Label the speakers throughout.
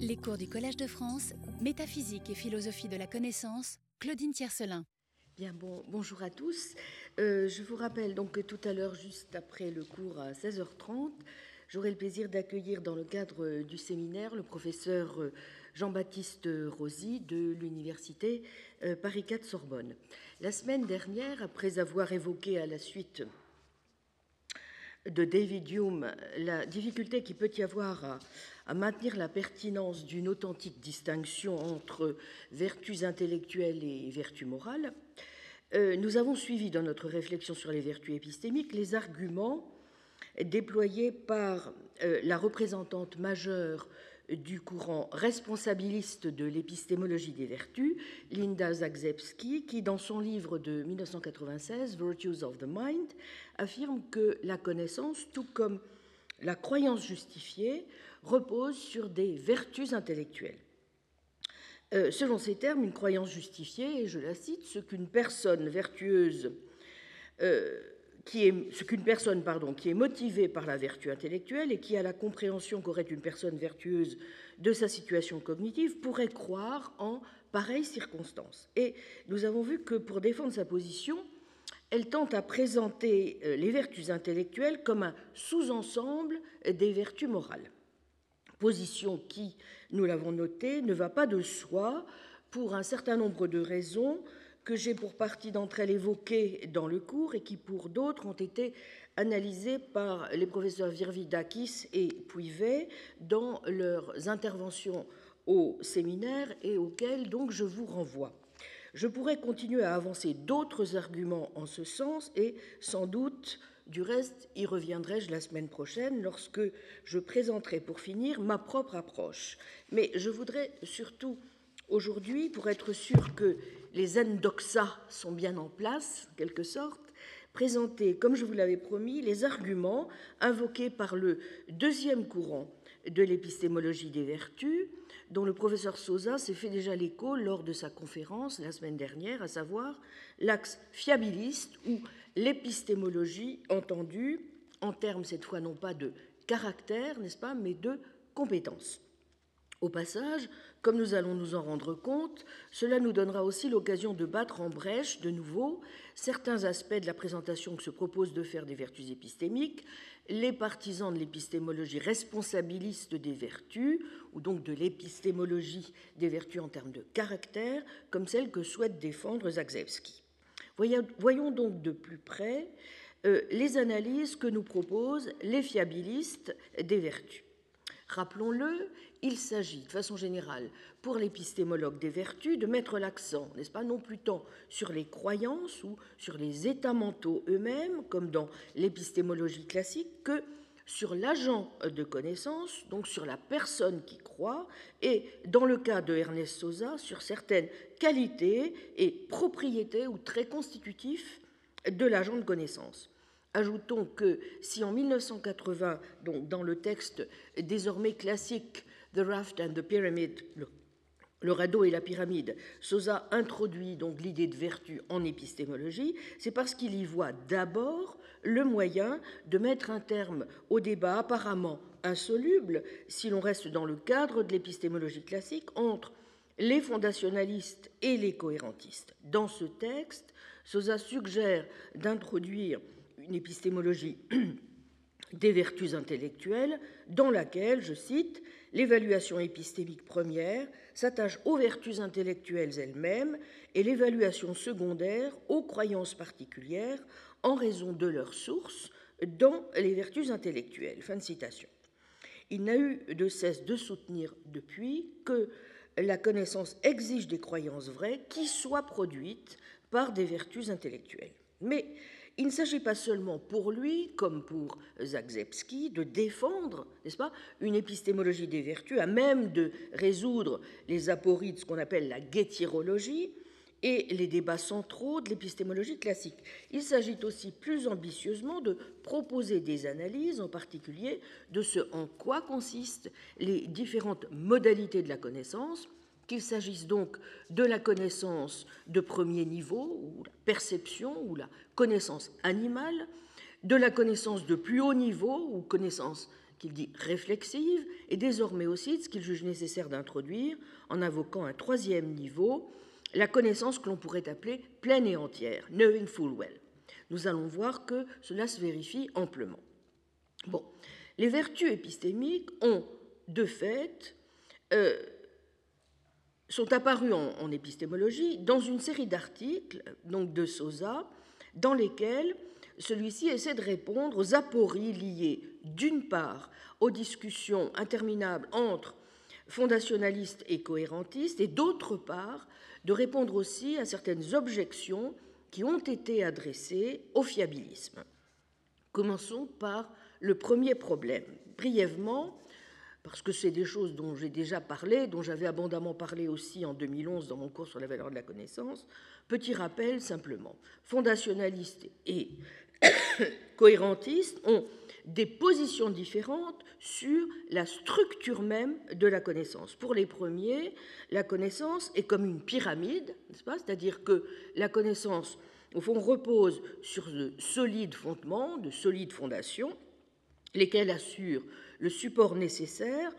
Speaker 1: Les cours du Collège de France, Métaphysique et philosophie de la connaissance, Claudine Tiercelin.
Speaker 2: Bien, bon, bonjour à tous. Euh, je vous rappelle donc que tout à l'heure, juste après le cours à 16h30, j'aurai le plaisir d'accueillir dans le cadre du séminaire le professeur euh, Jean-Baptiste Rosy de l'Université euh, Paris 4 Sorbonne. La semaine dernière, après avoir évoqué à la suite de David Hume la difficulté qu'il peut y avoir à, à maintenir la pertinence d'une authentique distinction entre vertus intellectuelles et vertus morales, euh, nous avons suivi dans notre réflexion sur les vertus épistémiques les arguments déployés par euh, la représentante majeure du courant responsabiliste de l'épistémologie des vertus, Linda Zagzebski, qui, dans son livre de 1996, Virtues of the Mind, affirme que la connaissance, tout comme la croyance justifiée, repose sur des vertus intellectuelles. Euh, selon ces termes, une croyance justifiée et je la cite, ce qu'une personne vertueuse, euh, qui est, ce qu'une personne pardon, qui est motivée par la vertu intellectuelle et qui a la compréhension qu'aurait une personne vertueuse de sa situation cognitive pourrait croire en pareilles circonstances. Et nous avons vu que pour défendre sa position, elle tente à présenter euh, les vertus intellectuelles comme un sous-ensemble des vertus morales position qui, nous l'avons noté, ne va pas de soi pour un certain nombre de raisons que j'ai pour partie d'entre elles évoquées dans le cours et qui pour d'autres ont été analysées par les professeurs Virvidakis et Puivet dans leurs interventions au séminaire et auxquelles donc je vous renvoie. Je pourrais continuer à avancer d'autres arguments en ce sens et sans doute du reste, y reviendrai-je la semaine prochaine lorsque je présenterai pour finir ma propre approche. Mais je voudrais surtout aujourd'hui, pour être sûr que les endoxa sont bien en place, en quelque sorte, présenter, comme je vous l'avais promis, les arguments invoqués par le deuxième courant de l'épistémologie des vertus, dont le professeur Sosa s'est fait déjà l'écho lors de sa conférence la semaine dernière, à savoir l'axe fiabiliste ou l'épistémologie entendue en termes cette fois non pas de caractère, n'est-ce pas, mais de compétence. Au passage, comme nous allons nous en rendre compte, cela nous donnera aussi l'occasion de battre en brèche de nouveau certains aspects de la présentation que se propose de faire des vertus épistémiques, les partisans de l'épistémologie responsabiliste des vertus, ou donc de l'épistémologie des vertus en termes de caractère, comme celle que souhaite défendre Zagzebski. Voyons donc de plus près euh, les analyses que nous proposent les fiabilistes des vertus. Rappelons-le, il s'agit de façon générale pour l'épistémologue des vertus de mettre l'accent, n'est-ce pas, non plus tant sur les croyances ou sur les états mentaux eux-mêmes, comme dans l'épistémologie classique, que sur l'agent de connaissance, donc sur la personne qui croit, et dans le cas de Ernest Sosa, sur certaines qualités et propriétés ou traits constitutifs de l'agent de connaissance. Ajoutons que si en 1980, donc dans le texte désormais classique The Raft and the Pyramid, le, radeau et la pyramide, Sosa introduit donc l'idée de vertu en épistémologie, c'est parce qu'il y voit d'abord le moyen de mettre un terme au débat apparemment insoluble, si l'on reste dans le cadre de l'épistémologie classique, entre les fondationalistes et les cohérentistes. Dans ce texte, Sosa suggère d'introduire une épistémologie des vertus intellectuelles dans laquelle, je cite, l'évaluation épistémique première s'attache aux vertus intellectuelles elles-mêmes et l'évaluation secondaire aux croyances particulières en raison de leur source dans les vertus intellectuelles. Fin de citation. Il n'a eu de cesse de soutenir depuis que la connaissance exige des croyances vraies qui soient produites par des vertus intellectuelles. Mais il ne s'agit pas seulement pour lui, comme pour Zagzebski, de défendre, n'est-ce pas, une épistémologie des vertus à même de résoudre les apories de ce qu'on appelle la guétirologie et les débats centraux de l'épistémologie classique. Il s'agit aussi plus ambitieusement de proposer des analyses, en particulier de ce en quoi consistent les différentes modalités de la connaissance, qu'il s'agisse donc de la connaissance de premier niveau, ou la perception, ou la connaissance animale, de la connaissance de plus haut niveau, ou connaissance qu'il dit réflexive, et désormais aussi de ce qu'il juge nécessaire d'introduire en invoquant un troisième niveau, la connaissance que l'on pourrait appeler pleine et entière, knowing full well. Nous allons voir que cela se vérifie amplement. Bon, les vertus épistémiques ont, de fait, euh, sont apparues en, épistémologie dans une série d'articles, donc de Sosa, dans lesquels celui-ci essaie de répondre aux apories liées, d'une part, aux discussions interminables entre fondationalistes et cohérentistes, et d'autre part, de répondre aussi à certaines objections qui ont été adressées au fiabilisme. Commençons par le premier problème. Brièvement, parce que c'est des choses dont j'ai déjà parlé, dont j'avais abondamment parlé aussi en 2011 dans mon cours sur la valeur de la connaissance, petit rappel simplement. Fondationalistes et cohérentistes ont des positions différentes sur la structure même de la connaissance. Pour les premiers, la connaissance est comme une pyramide, C'est-à-dire que la connaissance, au fond, repose sur de solides fondements, de solides fondations, lesquelles assurent le support nécessaire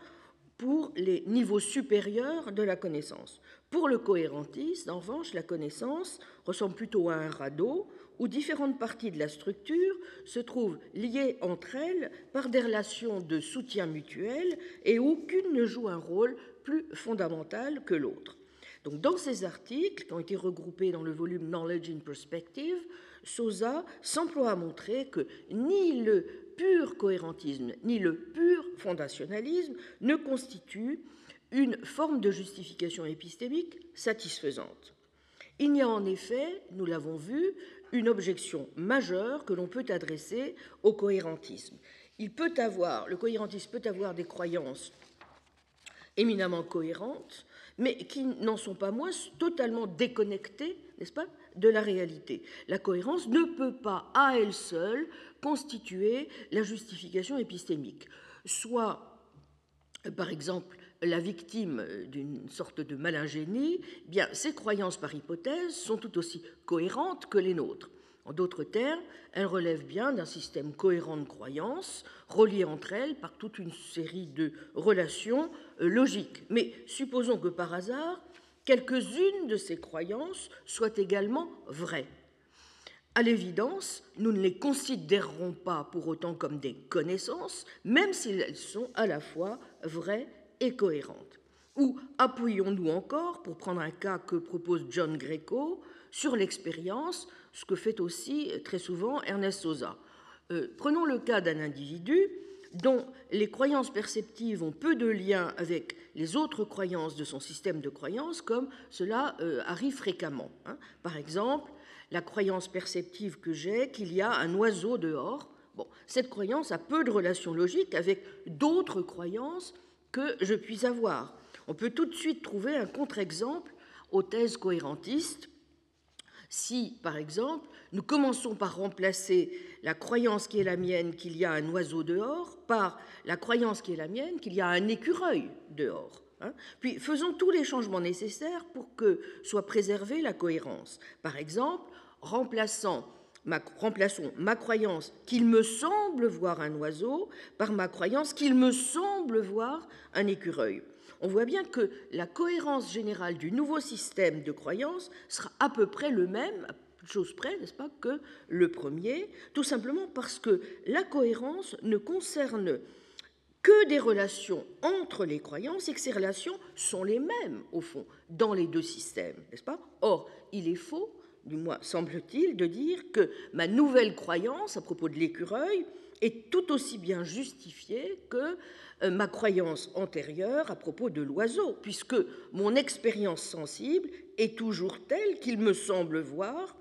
Speaker 2: pour les niveaux supérieurs de la connaissance. Pour le cohérentiste, en revanche, la connaissance ressemble plutôt à un radeau où différentes parties de la structure se trouvent liées entre elles par des relations de soutien mutuel et aucune ne joue un rôle plus fondamental que l'autre. Donc, dans ces articles, qui ont été regroupés dans le volume Knowledge in Perspective, Sosa s'emploie à montrer que ni le pur cohérentisme ni le pur fondationalisme ne constituent une forme de justification épistémique satisfaisante. Il y a en effet, nous l'avons vu, une objection majeure que l'on peut adresser au cohérentisme. Il peut avoir, le cohérentisme peut avoir des croyances éminemment cohérentes, mais qui n'en sont pas moins totalement déconnectées, n'est-ce pas, de la réalité. La cohérence ne peut pas, à elle seule, constituer la justification épistémique. Soit, par exemple, la victime d'une sorte de malingénie, eh bien, ses croyances par hypothèse sont tout aussi cohérentes que les nôtres. En d'autres termes, elles relèvent bien d'un système cohérent de croyances, reliées entre elles par toute une série de relations euh, logiques. Mais supposons que par hasard, quelques-unes de ces croyances soient également vraies. À l'évidence, nous ne les considérerons pas pour autant comme des connaissances, même si elles sont à la fois vraies et cohérentes. Ou appuyons-nous encore, pour prendre un cas que propose John Greco, sur l'expérience, ce que fait aussi très souvent Ernest Sosa. Euh, prenons le cas d'un individu dont les croyances perceptives ont peu de lien avec les autres croyances de son système de croyances, comme cela euh, arrive fréquemment. Hein. Par exemple, la croyance perceptive que j'ai qu'il y a un oiseau dehors. Bon, cette croyance a peu de relation logique avec d'autres croyances que je puis avoir. On peut tout de suite trouver un contre-exemple aux thèses cohérentistes si, par exemple, nous commençons par remplacer la croyance qui est la mienne qu'il y a un oiseau dehors par la croyance qui est la mienne qu'il y a un écureuil dehors. Hein. Puis faisons tous les changements nécessaires pour que soit préservée la cohérence. Par exemple, remplaçons ma croyance qu'il me semble voir un oiseau par ma croyance qu'il me semble voir un écureuil on voit bien que la cohérence générale du nouveau système de croyance sera à peu près le même, chose près, n'est-ce pas, que le premier, tout simplement parce que la cohérence ne concerne que des relations entre les croyances et que ces relations sont les mêmes, au fond, dans les deux systèmes, n'est-ce pas? Or, il est faux, du moins semble-t-il, de dire que ma nouvelle croyance à propos de l'écureuil est tout aussi bien justifiée que euh, ma croyance antérieure à propos de l'oiseau, puisque mon expérience sensible est toujours telle qu'il me semble voir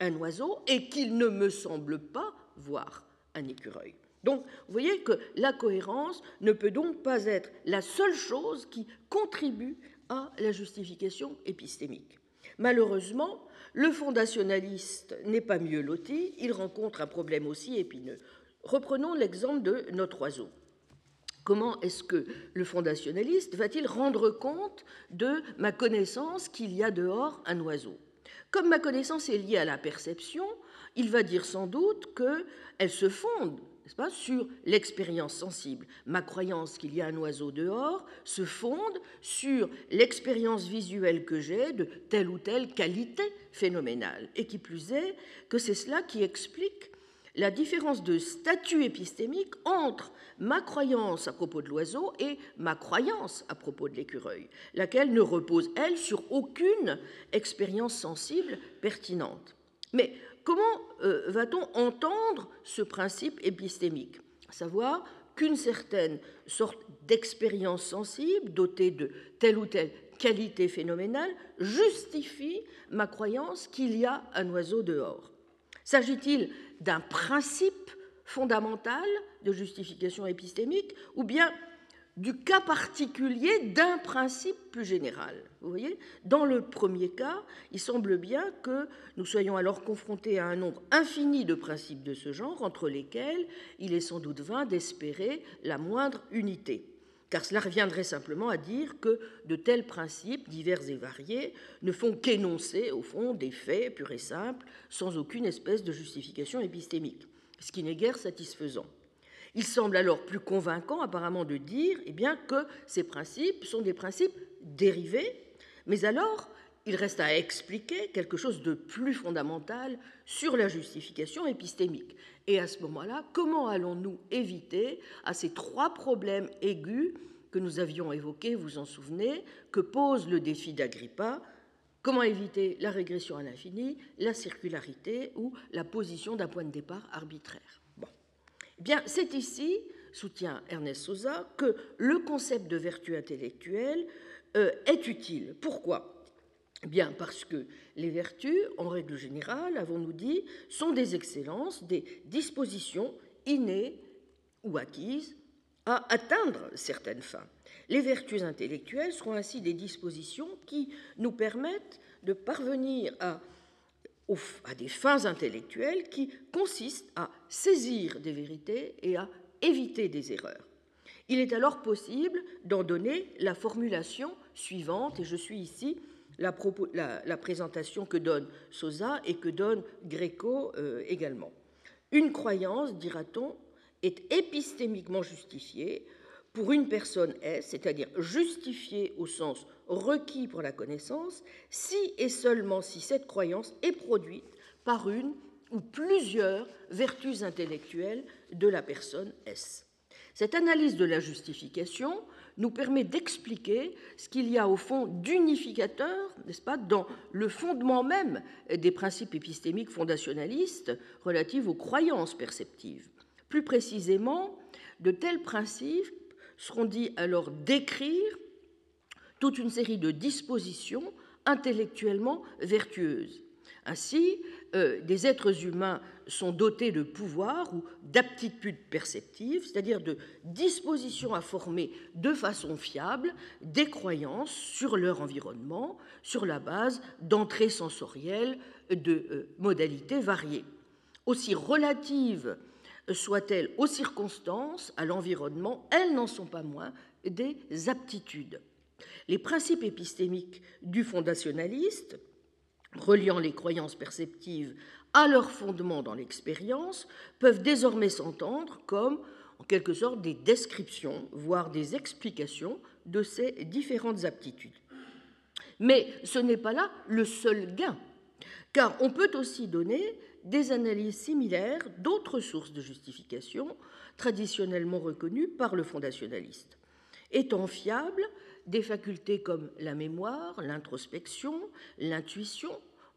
Speaker 2: un oiseau et qu'il ne me semble pas voir un écureuil. Donc, vous voyez que la cohérence ne peut donc pas être la seule chose qui contribue à la justification épistémique. Malheureusement, le fondationaliste n'est pas mieux loti, il rencontre un problème aussi épineux. Reprenons l'exemple de notre oiseau. Comment est-ce que le fondationaliste va-t-il rendre compte de ma connaissance qu'il y a dehors un oiseau? Comme ma connaissance est liée à la perception, il va dire sans doute qu'elle se fonde pas, sur l'expérience sensible. Ma croyance qu'il y a un oiseau dehors se fonde sur l'expérience visuelle que j'ai de telle ou telle qualité phénoménale. Et qui plus est, que c'est cela qui explique la différence de statut épistémique entre ma croyance à propos de l'oiseau et ma croyance à propos de l'écureuil, laquelle ne repose, elle, sur aucune expérience sensible pertinente. Mais comment euh, va-t-on entendre ce principe épistémique? À savoir qu'une certaine sorte d'expérience sensible, dotée de telle ou telle qualité phénoménale, justifie ma croyance qu'il y a un oiseau dehors? S'agit-il d'un principe fondamental de justification épistémique ou bien du cas particulier d'un principe plus général. Vous voyez? Dans le premier cas, il semble bien que nous soyons alors confrontés à un nombre infini de principes de ce genre, entre lesquels il est sans doute vain d'espérer la moindre unité. Car cela reviendrait simplement à dire que de tels principes, divers et variés, ne font qu'énoncer, au fond, des faits purs et simples, sans aucune espèce de justification épistémique, ce qui n'est guère satisfaisant. Il semble alors plus convaincant apparemment de dire eh bien, que ces principes sont des principes dérivés, mais alors il reste à expliquer quelque chose de plus fondamental sur la justification épistémique. Et à ce moment-là, comment allons-nous éviter à ces trois problèmes aigus que nous avions évoqués, vous en souvenez, que pose le défi d'Agrippa? Comment éviter la régression à l'infini, la circularité ou la position d'un point de départ arbitraire? Eh bien, c'est ici, soutient Ernest Sosa, que le concept de vertu intellectuelle euh, est utile. Pourquoi? Bien parce que les vertus, en règle générale, avons-nous dit, sont des excellences, des dispositions innées ou acquises à atteindre certaines fins. Les vertus intellectuelles seront ainsi des dispositions qui nous permettent de parvenir à à des fins intellectuelles qui consistent à saisir des vérités et à éviter des erreurs. Il est alors possible d'en donner la formulation suivante, et je suis ici la, présentation que donne Sosa et que donne Gréco euh, également. Une croyance, dira-t-on, est épistémiquement justifiée pour une personne S, c'est-à-dire justifiée au sens requis pour la connaissance, si et seulement si cette croyance est produite par une ou plusieurs vertus intellectuelles de la personne S. Cette analyse de la justification nous permet d'expliquer ce qu'il y a au fond d'unificateur, n'est-ce pas, dans le fondement même des principes épistémiques fondationalistes relatifs aux croyances perceptives. Plus précisément, de tels principes seront dits alors décrire toute une série de dispositions intellectuellement vertueuses. Ainsi, euh, des êtres humains sont dotés de pouvoirs ou d'aptitudes perceptives, c'est-à-dire de dispositions à former de façon fiable des croyances sur leur environnement sur la base d'entrées sensorielles de euh, modalités variées. Aussi relatives soient-elles aux circonstances, à l'environnement, elles n'en sont pas moins des aptitudes. Les principes épistémiques du fondationaliste, reliant les croyances perceptives à leur fondement dans l'expérience, peuvent désormais s'entendre comme, en quelque sorte, des descriptions, voire des explications de ces différentes aptitudes. Mais ce n'est pas là le seul gain, car on peut aussi donner des analyses similaires d'autres sources de justification traditionnellement reconnues par le fondationaliste. Étant fiables, des facultés comme la mémoire, l'introspection, l'intuition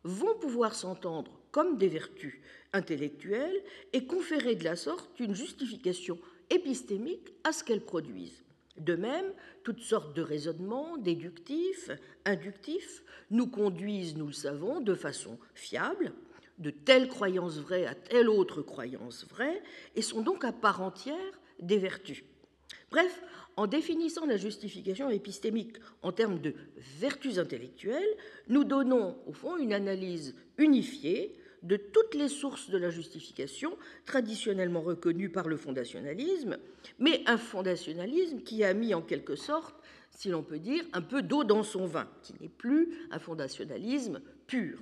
Speaker 2: vont pouvoir s'entendre comme des vertus intellectuelles et conférer de la sorte une justification épistémique à ce qu'elles produisent. De même, toutes sortes de raisonnements déductifs, inductifs, nous conduisent, nous le savons, de façon fiable, de telle croyance vraie à telle autre croyance vraie, et sont donc à part entière des vertus. Bref, en définissant la justification épistémique en termes de vertus intellectuelles, nous donnons au fond une analyse unifiée de toutes les sources de la justification traditionnellement reconnues par le fondationalisme, mais un fondationalisme qui a mis en quelque sorte, si l'on peut dire, un peu d'eau dans son vin, qui n'est plus un fondationalisme pur.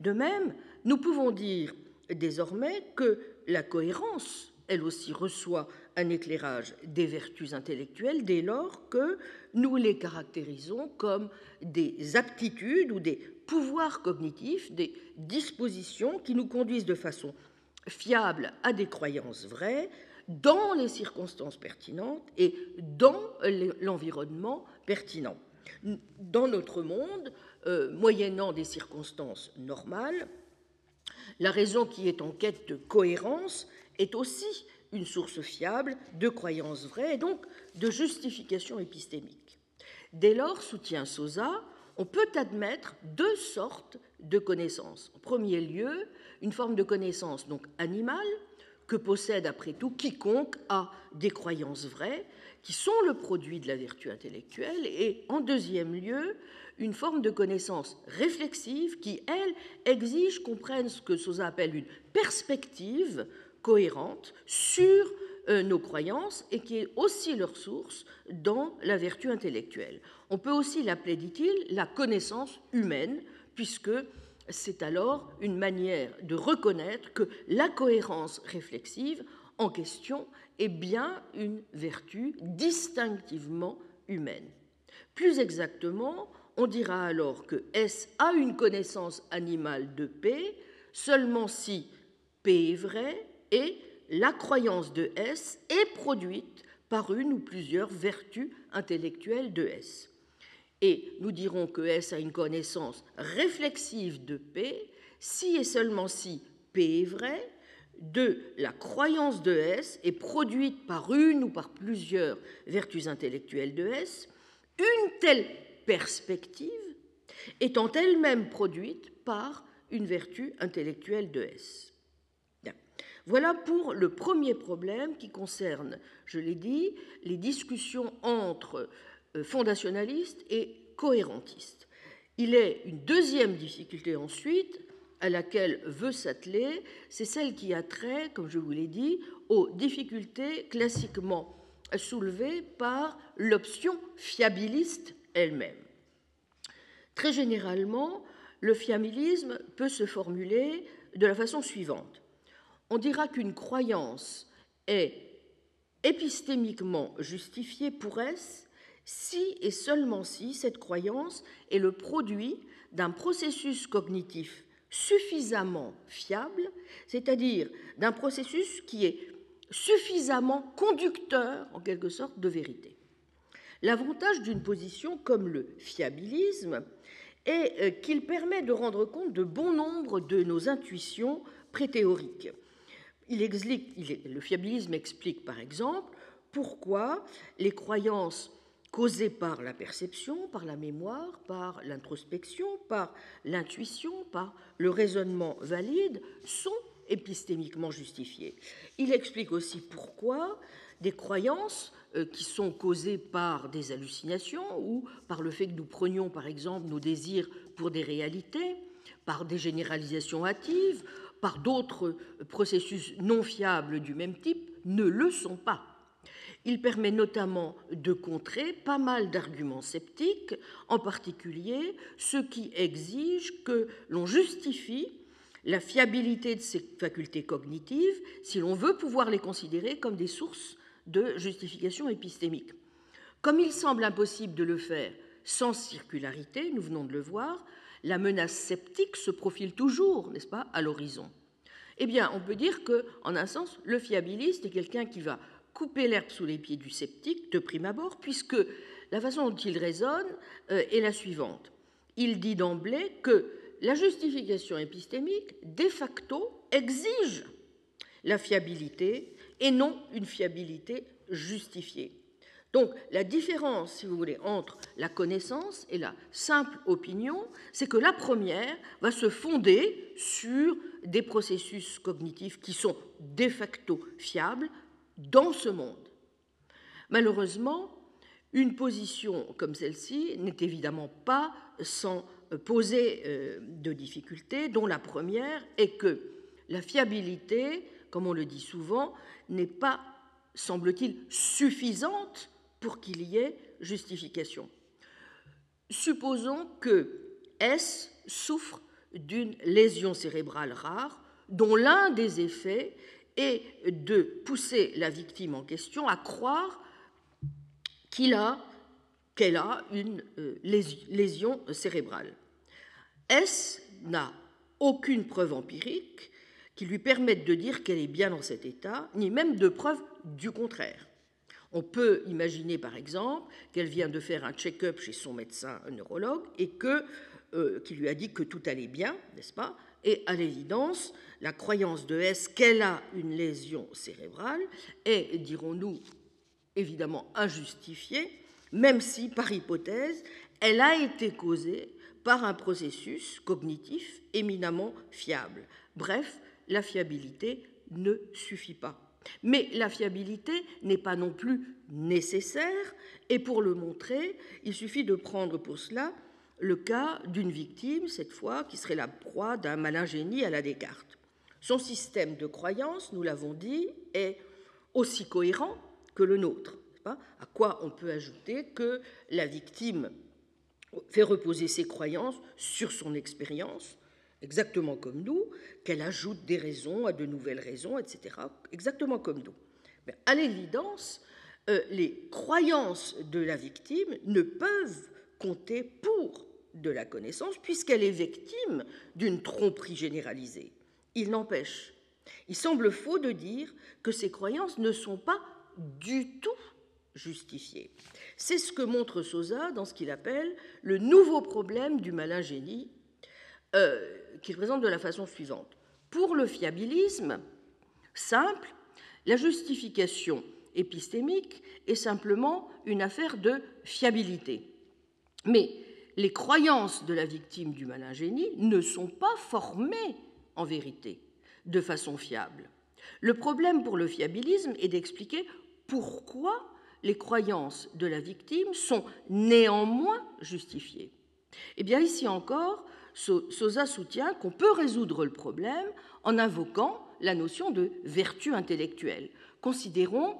Speaker 2: De même, nous pouvons dire désormais que la cohérence elle aussi, reçoit un éclairage des vertus intellectuelles dès lors que nous les caractérisons comme des aptitudes ou des pouvoirs cognitifs, des dispositions qui nous conduisent de façon fiable à des croyances vraies dans les circonstances pertinentes et dans l'environnement pertinent. Dans notre monde, euh, moyennant des circonstances normales, la raison qui est en quête de cohérence est aussi une source fiable de croyances vraies et donc de justification épistémique. Dès lors, soutient Sosa, on peut admettre deux sortes de connaissances. En premier lieu, une forme de connaissance donc animale que possède après tout quiconque a des croyances vraies qui sont le produit de la vertu intellectuelle et en deuxième lieu, une forme de connaissance réflexive qui, elle, exige qu'on prenne ce que Sosa appelle une perspective cohérente sur euh, nos croyances et qui est aussi leur source dans la vertu intellectuelle. On peut aussi l'appeler, dit-il, la connaissance humaine, puisque c'est alors une manière de reconnaître que la cohérence réflexive en question est bien une vertu distinctivement humaine. Plus exactement, on dira alors que S a une connaissance animale de P seulement si P est vrai et la croyance de S est produite par une ou plusieurs vertus intellectuelles de S. Et nous dirons que S a une connaissance réflexive de P si et seulement si P est vrai, de la croyance de S est produite par une ou par plusieurs vertus intellectuelles de S, une telle perspective étant elle-même produite par une vertu intellectuelle de S. Voilà pour le premier problème qui concerne, je l'ai dit, les discussions entre euh, fondationalistes et cohérentistes. Il est une deuxième difficulté ensuite à laquelle veut s'atteler, c'est celle qui a trait, comme je vous l'ai dit, aux difficultés classiquement soulevées par l'option fiabiliste elle-même. Très généralement, le fiabilisme peut se formuler de la façon suivante on dira qu'une croyance est épistémiquement justifiée pour S si et seulement si cette croyance est le produit d'un processus cognitif suffisamment fiable, c'est-à-dire d'un processus qui est suffisamment conducteur, en quelque sorte, de vérité. L'avantage d'une position comme le fiabilisme est euh, qu'il permet de rendre compte de bon nombre de nos intuitions préthéoriques le fiabilisme explique par exemple pourquoi les croyances causées par la perception, par la mémoire, par l'introspection, par l'intuition, par le raisonnement valide sont épistémiquement justifiées. Il explique aussi pourquoi des croyances euh, qui sont causées par des hallucinations ou par le fait que nous prenions par exemple nos désirs pour des réalités, par des généralisations hâtives, par d'autres processus non fiables du même type ne le sont pas. Il permet notamment de contrer pas mal d'arguments sceptiques, en particulier ceux qui exigent que l'on justifie la fiabilité de ces facultés cognitives si l'on veut pouvoir les considérer comme des sources de justification épistémique. Comme il semble impossible de le faire sans circularité, nous venons de le voir, la menace sceptique se profile toujours, n'est-ce pas, à l'horizon. Eh bien, on peut dire que, en un sens, le fiabiliste est quelqu'un qui va couper l'herbe sous les pieds du sceptique de prime abord, puisque la façon dont il raisonne euh, est la suivante. Il dit d'emblée que la justification épistémique, de facto, exige la fiabilité et non une fiabilité justifiée. Donc la différence, si vous voulez, entre la connaissance et la simple opinion, c'est que la première va se fonder sur des processus cognitifs qui sont de facto fiables dans ce monde. Malheureusement, une position comme celle-ci n'est évidemment pas sans poser euh, de difficultés, dont la première est que la fiabilité, comme on le dit souvent, n'est pas, semble-t-il, suffisante pour qu'il y ait justification. Supposons que S souffre d'une lésion cérébrale rare dont l'un des effets et de pousser la victime en question à croire qu'il a, qu'elle a une euh, lésion cérébrale. S n'a aucune preuve empirique qui lui permette de dire qu'elle est bien dans cet état, ni même de preuve du contraire. On peut imaginer par exemple qu'elle vient de faire un check-up chez son médecin neurologue et que, euh, qui lui a dit que tout allait bien, n'est-ce pas? Et à l'évidence, la croyance de S qu'elle a une lésion cérébrale est, dirons-nous, évidemment injustifiée, même si, par hypothèse, elle a été causée par un processus cognitif éminemment fiable. Bref, la fiabilité ne suffit pas. Mais la fiabilité n'est pas non plus nécessaire, et pour le montrer, il suffit de prendre pour cela le cas d'une victime, cette fois, qui serait la proie d'un malin génie à la Descartes. Son système de croyance, nous l'avons dit, est aussi cohérent que le nôtre. À quoi on peut ajouter que la victime fait reposer ses croyances sur son expérience, exactement comme nous, qu'elle ajoute des raisons à de nouvelles raisons, etc., exactement comme nous. Mais à l'évidence, euh, les croyances de la victime ne peuvent compter pour de la connaissance puisqu'elle est victime d'une tromperie généralisée. Il n'empêche, il semble faux de dire que ces croyances ne sont pas du tout justifiées. C'est ce que montre Sosa dans ce qu'il appelle le nouveau problème du malin génie, euh, qu'il présente de la façon suivante. Pour le fiabilisme simple, la justification épistémique est simplement une affaire de fiabilité. Mais les croyances de la victime du malin génie ne sont pas formées en vérité de façon fiable. Le problème pour le fiabilisme est d'expliquer pourquoi les croyances de la victime sont néanmoins justifiées. Eh bien, ici encore, Sosa soutient qu'on peut résoudre le problème en invoquant la notion de vertu intellectuelle. Considérons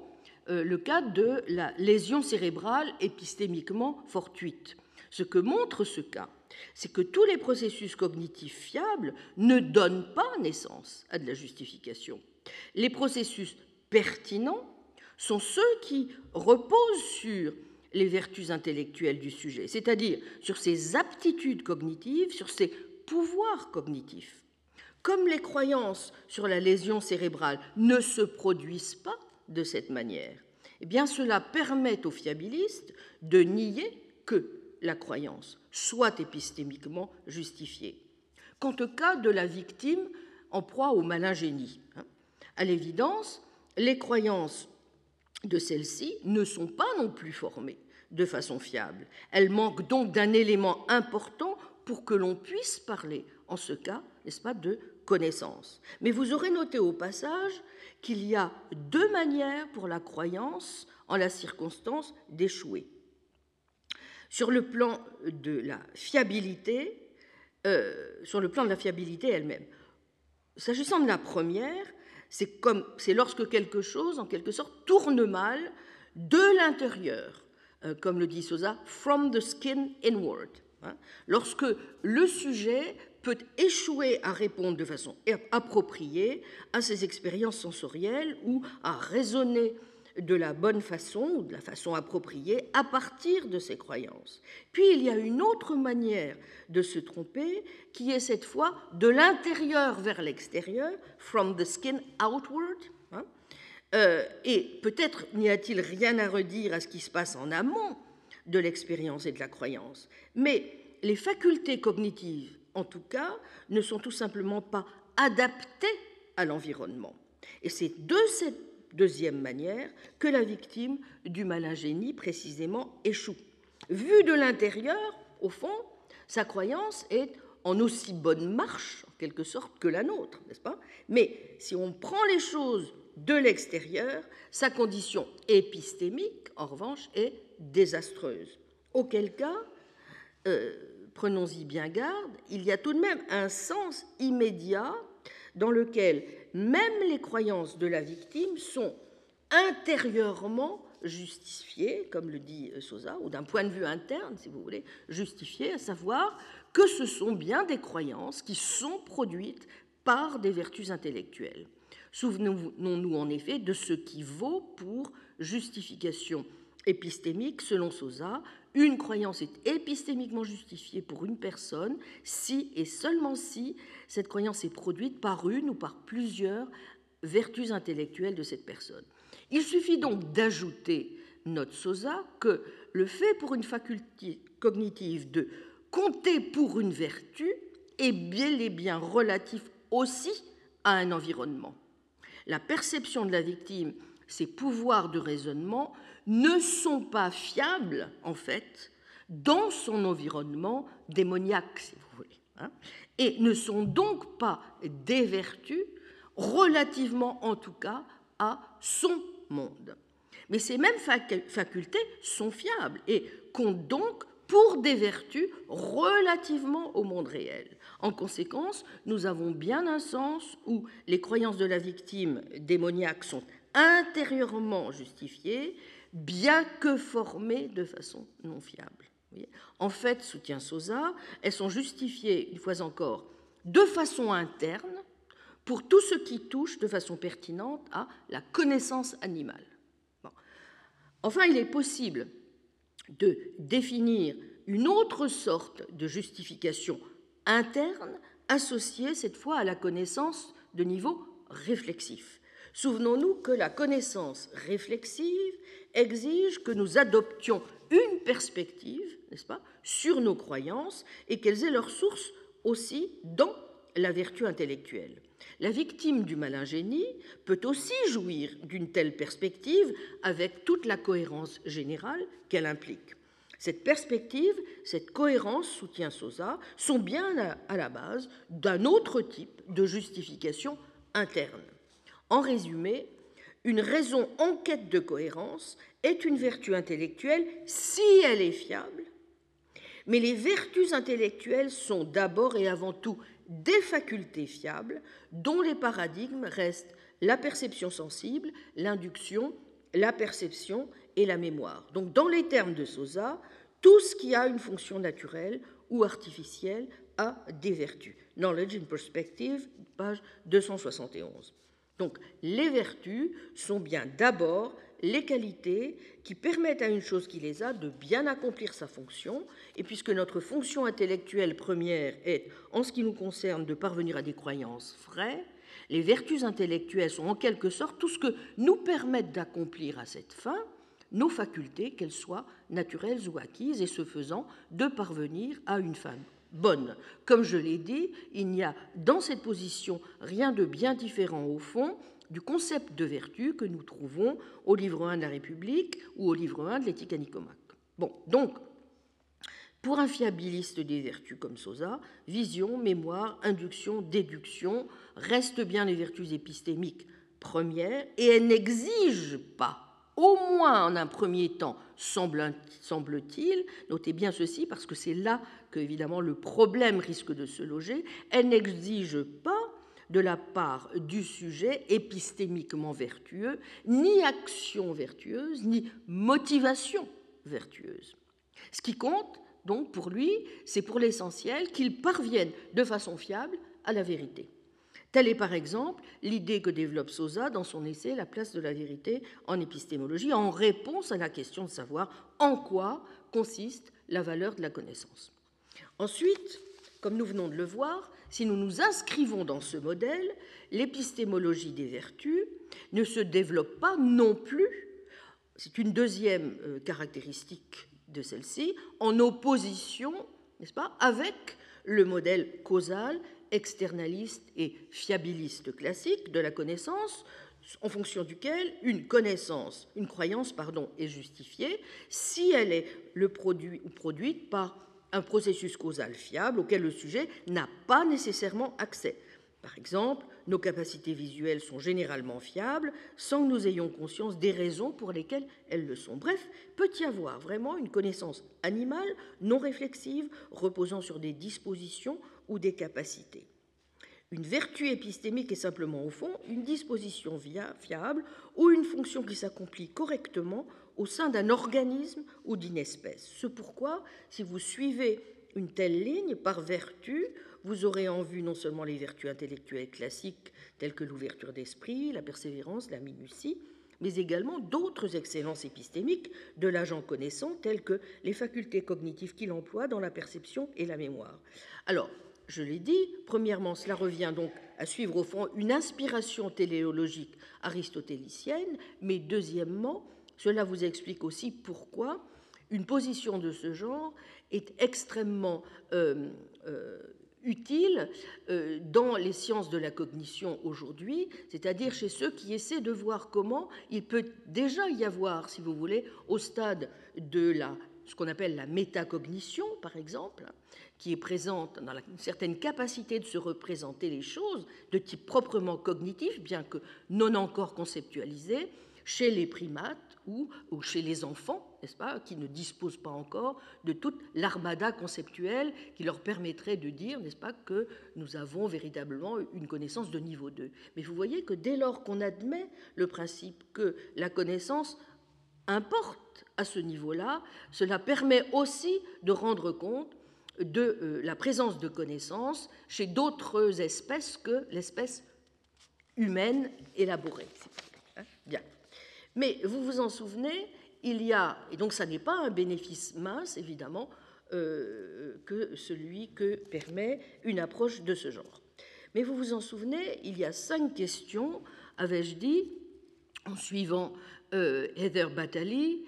Speaker 2: euh, le cas de la lésion cérébrale épistémiquement fortuite. Ce que montre ce cas, c'est que tous les processus cognitifs fiables ne donnent pas naissance à de la justification. Les processus pertinents sont ceux qui reposent sur les vertus intellectuelles du sujet, c'est-à-dire sur ses aptitudes cognitives, sur ses pouvoirs cognitifs. Comme les croyances sur la lésion cérébrale ne se produisent pas de cette manière, eh bien cela permet aux fiabilistes de nier que la croyance soit épistémiquement justifiée. Quant au cas de la victime en proie au malin génie, hein, à l'évidence, les croyances de celle-ci ne sont pas non plus formées de façon fiable. Elles manquent donc d'un élément important pour que l'on puisse parler, en ce cas, n'est-ce pas, de connaissance. Mais vous aurez noté au passage qu'il y a deux manières pour la croyance, en la circonstance, d'échouer. Sur le plan de la fiabilité, euh, sur le plan de la fiabilité elle-même. S'agissant de la première, c'est c'est lorsque quelque chose, en quelque sorte, tourne mal de l'intérieur, comme le dit Sosa, from the skin inward. Hein. lorsque le sujet peut échouer à répondre de façon appropriée à ses expériences sensorielles ou à raisonner de la bonne façon ou de la façon appropriée à partir de ses croyances. Puis il y a une autre manière de se tromper qui est cette fois de l'intérieur vers l'extérieur, from the skin outward. Euh, et peut-être n'y a-t-il rien à redire à ce qui se passe en amont de l'expérience et de la croyance, mais les facultés cognitives, en tout cas, ne sont tout simplement pas adaptées à l'environnement. Et c'est de cette deuxième manière que la victime du malingénie précisément échoue. Vue de l'intérieur, au fond, sa croyance est en aussi bonne marche, en quelque sorte, que la nôtre, n'est-ce pas? Mais si on prend les choses de l'extérieur, sa condition épistémique, en revanche, est désastreuse. Auquel cas, euh, prenons-y bien garde, il y a tout de même un sens immédiat dans lequel même les croyances de la victime sont intérieurement justifiées, comme le dit euh, Sosa, ou d'un point de vue interne, si vous voulez, justifiées, à savoir que ce sont bien des croyances qui sont produites par des vertus intellectuelles. Souvenons-nous en effet de ce qui vaut pour justification épistémique selon Sosa. Une croyance est épistémiquement justifiée pour une personne si et seulement si cette croyance est produite par une ou par plusieurs vertus intellectuelles de cette personne. Il suffit donc d'ajouter, note Sosa, que le fait pour une faculté cognitive de compter pour une vertu est bien et bien relatif aussi à un environnement. La perception de la victime, ses pouvoirs de raisonnement ne sont pas fiables, en fait, dans son environnement démoniaque, si vous voulez, hein, et ne sont donc pas des vertus relativement, en tout cas, à son monde. Mais ces mêmes facultés sont fiables et comptent donc pour des vertus relativement au monde réel. En conséquence, nous avons bien un sens où les croyances de la victime démoniaque sont intérieurement justifiées, bien que formées de façon non fiable. En fait, soutient Sosa, elles sont justifiées, une fois encore, de façon interne pour tout ce qui touche de façon pertinente à la connaissance animale. Enfin, il est possible de définir une autre sorte de justification interne associée cette fois à la connaissance de niveau réflexif. Souvenons-nous que la connaissance réflexive exige que nous adoptions une perspective, n'est-ce pas, sur nos croyances et qu'elles aient leur source aussi dans la vertu intellectuelle. La victime du malingénie peut aussi jouir d'une telle perspective avec toute la cohérence générale qu'elle implique. Cette perspective, cette cohérence, soutient Sosa, sont bien à la base d'un autre type de justification interne. En résumé, une raison en quête de cohérence est une vertu intellectuelle si elle est fiable, mais les vertus intellectuelles sont d'abord et avant tout des facultés fiables dont les paradigmes restent la perception sensible, l'induction, la perception et la mémoire. Donc dans les termes de Sosa, tout ce qui a une fonction naturelle ou artificielle a des vertus. Knowledge in Perspective, page 271. Donc les vertus sont bien d'abord les qualités qui permettent à une chose qui les a de bien accomplir sa fonction, et puisque notre fonction intellectuelle première est, en ce qui nous concerne, de parvenir à des croyances vraies, les vertus intellectuelles sont en quelque sorte tout ce que nous permettent d'accomplir à cette fin nos facultés, qu'elles soient naturelles ou acquises, et ce faisant, de parvenir à une fin bonne. Comme je l'ai dit, il n'y a dans cette position rien de bien différent au fond du concept de vertu que nous trouvons au livre 1 de la République ou au livre 1 de l'éthique à Bon, donc, pour un fiabiliste des vertus comme Sosa, vision, mémoire, induction, déduction restent bien les vertus épistémiques premières et elles n'exigent pas, au moins en un premier temps, semble-t-il, notez bien ceci parce que c'est là que évidemment le problème risque de se loger, elles n'exigent pas de la part du sujet épistémiquement vertueux, ni action vertueuse, ni motivation vertueuse. Ce qui compte, donc, pour lui, c'est pour l'essentiel qu'il parvienne de façon fiable à la vérité. Telle est par exemple l'idée que développe Sosa dans son essai La place de la vérité en épistémologie, en réponse à la question de savoir en quoi consiste la valeur de la connaissance. Ensuite, comme nous venons de le voir, si nous nous inscrivons dans ce modèle, l'épistémologie des vertus ne se développe pas non plus, c'est une deuxième euh, caractéristique de celle-ci, en opposition, n'est-ce pas, avec le modèle causal, externaliste et fiabiliste classique de la connaissance, en fonction duquel une connaissance, une croyance, pardon, est justifiée si elle est le produit ou produite par un processus causal fiable auquel le sujet n'a pas nécessairement accès. Par exemple, nos capacités visuelles sont généralement fiables sans que nous ayons conscience des raisons pour lesquelles elles le sont. Bref, peut y avoir vraiment une connaissance animale non réflexive reposant sur des dispositions ou des capacités. Une vertu épistémique est simplement au fond une disposition fiable ou une fonction qui s'accomplit correctement au sein d'un organisme ou d'une espèce. C'est pourquoi, si vous suivez une telle ligne, par vertu, vous aurez en vue non seulement les vertus intellectuelles classiques telles que l'ouverture d'esprit, la persévérance, la minutie, mais également d'autres excellences épistémiques de l'agent connaissant, telles que les facultés cognitives qu'il emploie dans la perception et la mémoire. Alors, je l'ai dit, premièrement, cela revient donc à suivre au fond une inspiration téléologique aristotélicienne, mais deuxièmement, cela vous explique aussi pourquoi une position de ce genre est extrêmement euh, euh, utile euh, dans les sciences de la cognition aujourd'hui, c'est-à-dire chez ceux qui essaient de voir comment il peut déjà y avoir, si vous voulez, au stade de la, ce qu'on appelle la métacognition, par exemple, qui est présente dans une certaine capacité de se représenter les choses de type proprement cognitif, bien que non encore conceptualisé, chez les primates ou, ou chez les enfants, n'est-ce pas, qui ne disposent pas encore de toute l'armada conceptuelle qui leur permettrait de dire, n'est-ce pas, que nous avons véritablement une connaissance de niveau 2. Mais vous voyez que dès lors qu'on admet le principe que la connaissance importe à ce niveau-là, cela permet aussi de rendre compte de euh, la présence de connaissances chez d'autres espèces que l'espèce humaine élaborée. Bien. Mais vous vous en souvenez, il y a, et donc ça n'est pas un bénéfice mince, évidemment, euh, que celui que permet une approche de ce genre. Mais vous vous en souvenez, il y a cinq questions, avais-je dit, en suivant euh, Heather Batali,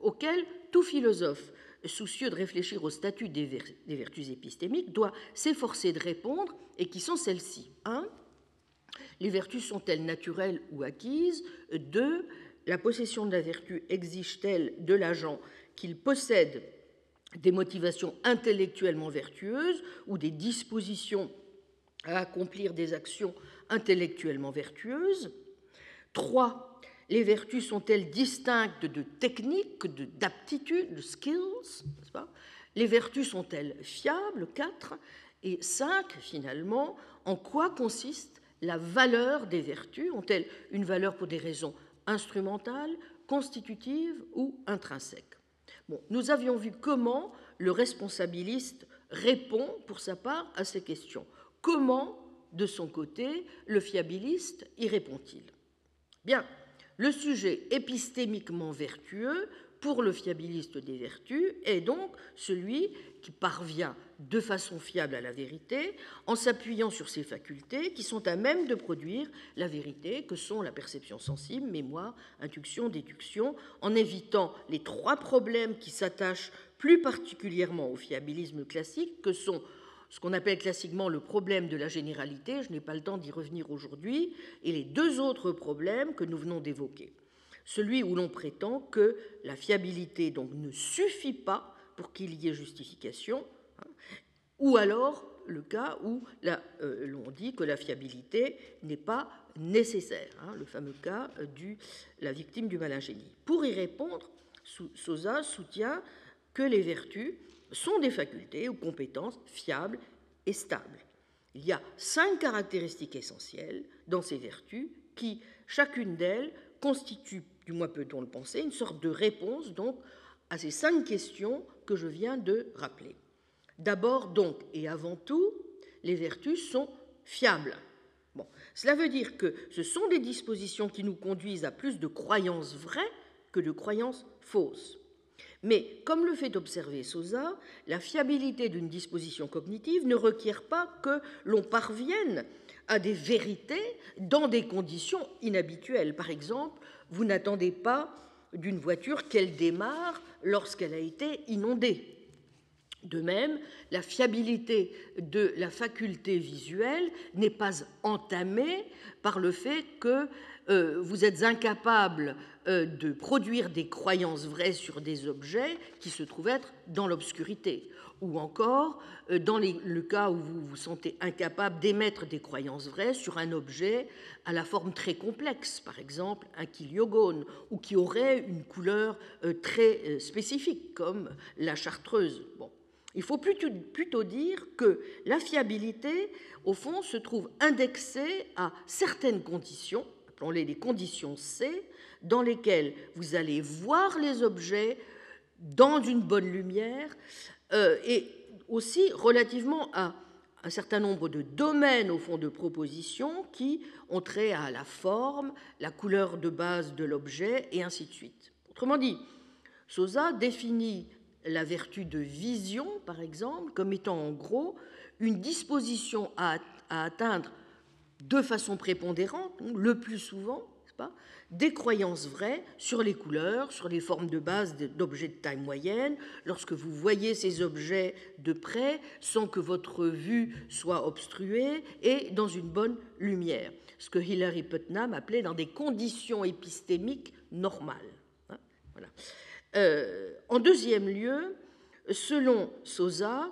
Speaker 2: auxquelles tout philosophe soucieux de réfléchir au statut des, vertus épistémiques, doit s'efforcer de répondre, et qui sont celles-ci. 1. Les vertus sont-elles naturelles ou acquises? 2. La possession de la vertu exige-t-elle de l'agent qu'il possède des motivations intellectuellement vertueuses ou des dispositions à accomplir des actions intellectuellement vertueuses? 3 les vertus sont-elles distinctes de techniques, d'aptitudes, de, skills Les vertus sont-elles fiables 4. Et 5, finalement, en quoi consiste la valeur des vertus? Ont-elles une valeur pour des raisons instrumentales, constitutives ou intrinsèques? Bon, Nous avions vu comment le responsabiliste répond pour sa part à ces questions. Comment, de son côté, le fiabiliste y répond-il? Bien, le sujet épistémiquement vertueux pour le fiabiliste des vertus est donc celui qui parvient de façon fiable à la vérité en s'appuyant sur ses facultés qui sont à même de produire la vérité que sont la perception sensible, mémoire, induction, déduction, en évitant les trois problèmes qui s'attachent plus particulièrement au fiabilisme classique que sont ce qu'on appelle classiquement le problème de la généralité, je n'ai pas le temps d'y revenir aujourd'hui, et les deux autres problèmes que nous venons d'évoquer. Celui où l'on prétend que la fiabilité donc ne suffit pas pour qu'il y ait justification, hein, ou alors le cas où euh, l'on dit que la fiabilité n'est pas nécessaire, hein, le fameux cas de la victime du malingénie. Pour y répondre, Sosa soutient que les vertus sont des facultés ou compétences fiables et stables. Il y a cinq caractéristiques essentielles dans ces vertus qui, chacune d'elles, constitue, du moins peut-on le penser, une sorte de réponse donc à ces cinq questions que je viens de rappeler. D'abord donc et avant tout, les vertus sont fiables. Cela veut dire que ce sont des dispositions qui nous conduisent à plus de croyances vraies que de croyances fausses. Mais, comme le fait observer Sosa, la fiabilité d'une disposition cognitive ne requiert pas que l'on parvienne à des vérités dans des conditions inhabituelles. Par exemple, vous n'attendez pas d'une voiture qu'elle démarre lorsqu'elle a été inondée. De même, la fiabilité de la faculté visuelle n'est pas entamée par le fait que euh, vous êtes incapable de produire des croyances vraies sur des objets qui se trouvent être dans l'obscurité, ou encore euh, dans le cas où vous vous sentez incapable d'émettre des croyances vraies sur un objet à la forme très complexe, par exemple un kiliogone, ou qui aurait une couleur très spécifique, comme la chartreuse. Bon. Il faut plutôt dire que la fiabilité, au fond, se trouve indexée à certaines conditions appelons-les les conditions C, dans lesquelles vous allez voir les objets dans une bonne lumière euh, et aussi relativement à un certain nombre de domaines au fond de propositions qui ont trait à la forme, la couleur de base de l'objet et ainsi de suite. Autrement dit, Sosa définit la vertu de vision, par exemple, comme étant en gros une disposition à, atteindre de façon prépondérante, le plus souvent, pas, des croyances vraies sur les couleurs, sur les formes de base d'objets de taille moyenne, lorsque vous voyez ces objets de près sans que votre vue soit obstruée et dans une bonne lumière, ce que Hilary Putnam appelait dans des conditions épistémiques normales. Hein, euh, en deuxième lieu, selon Sosa,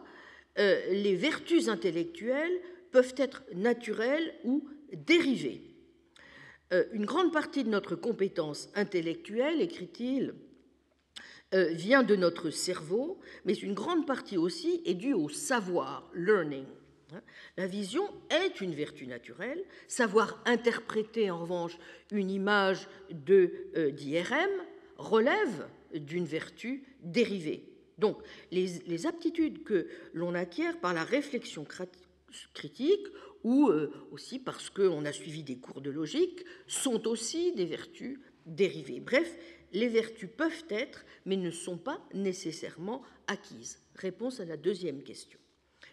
Speaker 2: euh, les vertus intellectuelles peuvent être naturelles ou dérivées. Euh, une grande partie de notre compétence intellectuelle, écrit-il, euh, vient de notre cerveau, mais une grande partie aussi est due au savoir, learning. Hein. La vision est une vertu naturelle. Savoir interpréter, en revanche, une image d'IRM relève d'une vertu dérivée. Donc, les, aptitudes que l'on acquiert par la réflexion critique ou euh, aussi parce qu'on a suivi des cours de logique sont aussi des vertus dérivées. Bref, les vertus peuvent être, mais ne sont pas nécessairement acquises. Réponse à la deuxième question.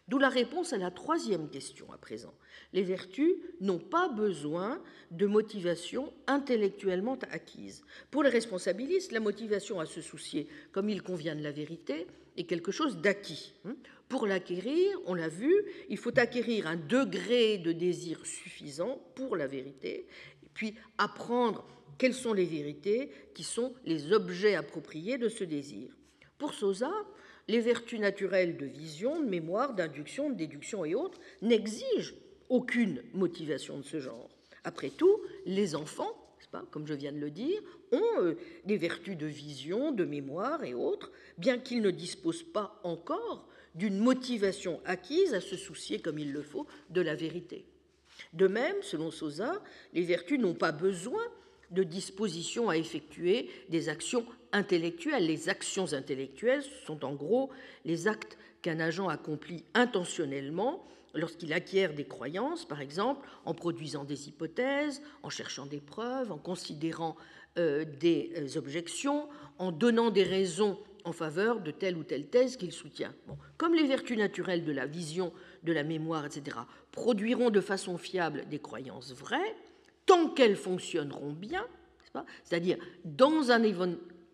Speaker 2: D'où la réponse à la troisième question à présent. Les vertus n'ont pas besoin de motivation intellectuellement acquise. Pour les responsabilistes, la motivation à se soucier, comme il convient de la vérité, est quelque chose d'acquis. Pour l'acquérir, on l'a vu, il faut acquérir un degré de désir suffisant pour la vérité, puis apprendre quelles sont les vérités qui sont les objets appropriés de ce désir. Pour Sosa, les vertus naturelles de vision, de mémoire, d'induction, de déduction et autres n'exigent aucune motivation de ce genre. Après tout, les enfants, pas, comme je viens de le dire, ont euh, des vertus de vision, de mémoire et autres, bien qu'ils ne disposent pas encore d'une motivation acquise à se soucier comme il le faut de la vérité. De même, selon Sosa, les vertus n'ont pas besoin de disposition à effectuer des actions intellectuelles. Les actions intellectuelles sont en gros les actes qu'un agent accomplit intentionnellement lorsqu'il acquiert des croyances, par exemple, en produisant des hypothèses, en cherchant des preuves, en considérant euh, des euh, objections, en donnant des raisons en faveur de telle ou telle thèse qu'il soutient. Comme les vertus naturelles de la vision, de la mémoire, etc., produiront de façon fiable des croyances vraies, tant qu'elles fonctionneront bien, c'est-à-dire dans un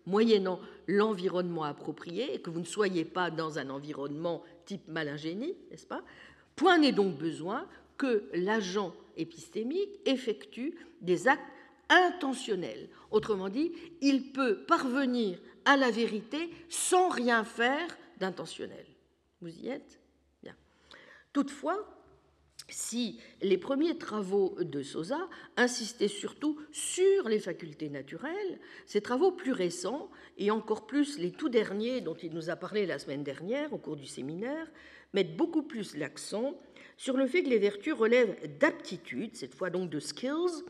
Speaker 2: moyennant l'environnement approprié et que vous ne soyez pas dans un environnement type malingénie, n'est-ce pas? Point n'est donc besoin que l'agent épistémique effectue des actes intentionnels. Autrement dit, il peut parvenir à la vérité sans rien faire d'intentionnel. Vous y êtes? Bien. Toutefois, si les premiers travaux de Sosa insistaient surtout sur les facultés naturelles, ces travaux plus récents, et encore plus les tout derniers dont il nous a parlé la semaine dernière au cours du séminaire, mettent beaucoup plus l'accent sur le fait que les vertus relèvent d'aptitudes, cette fois donc de skills,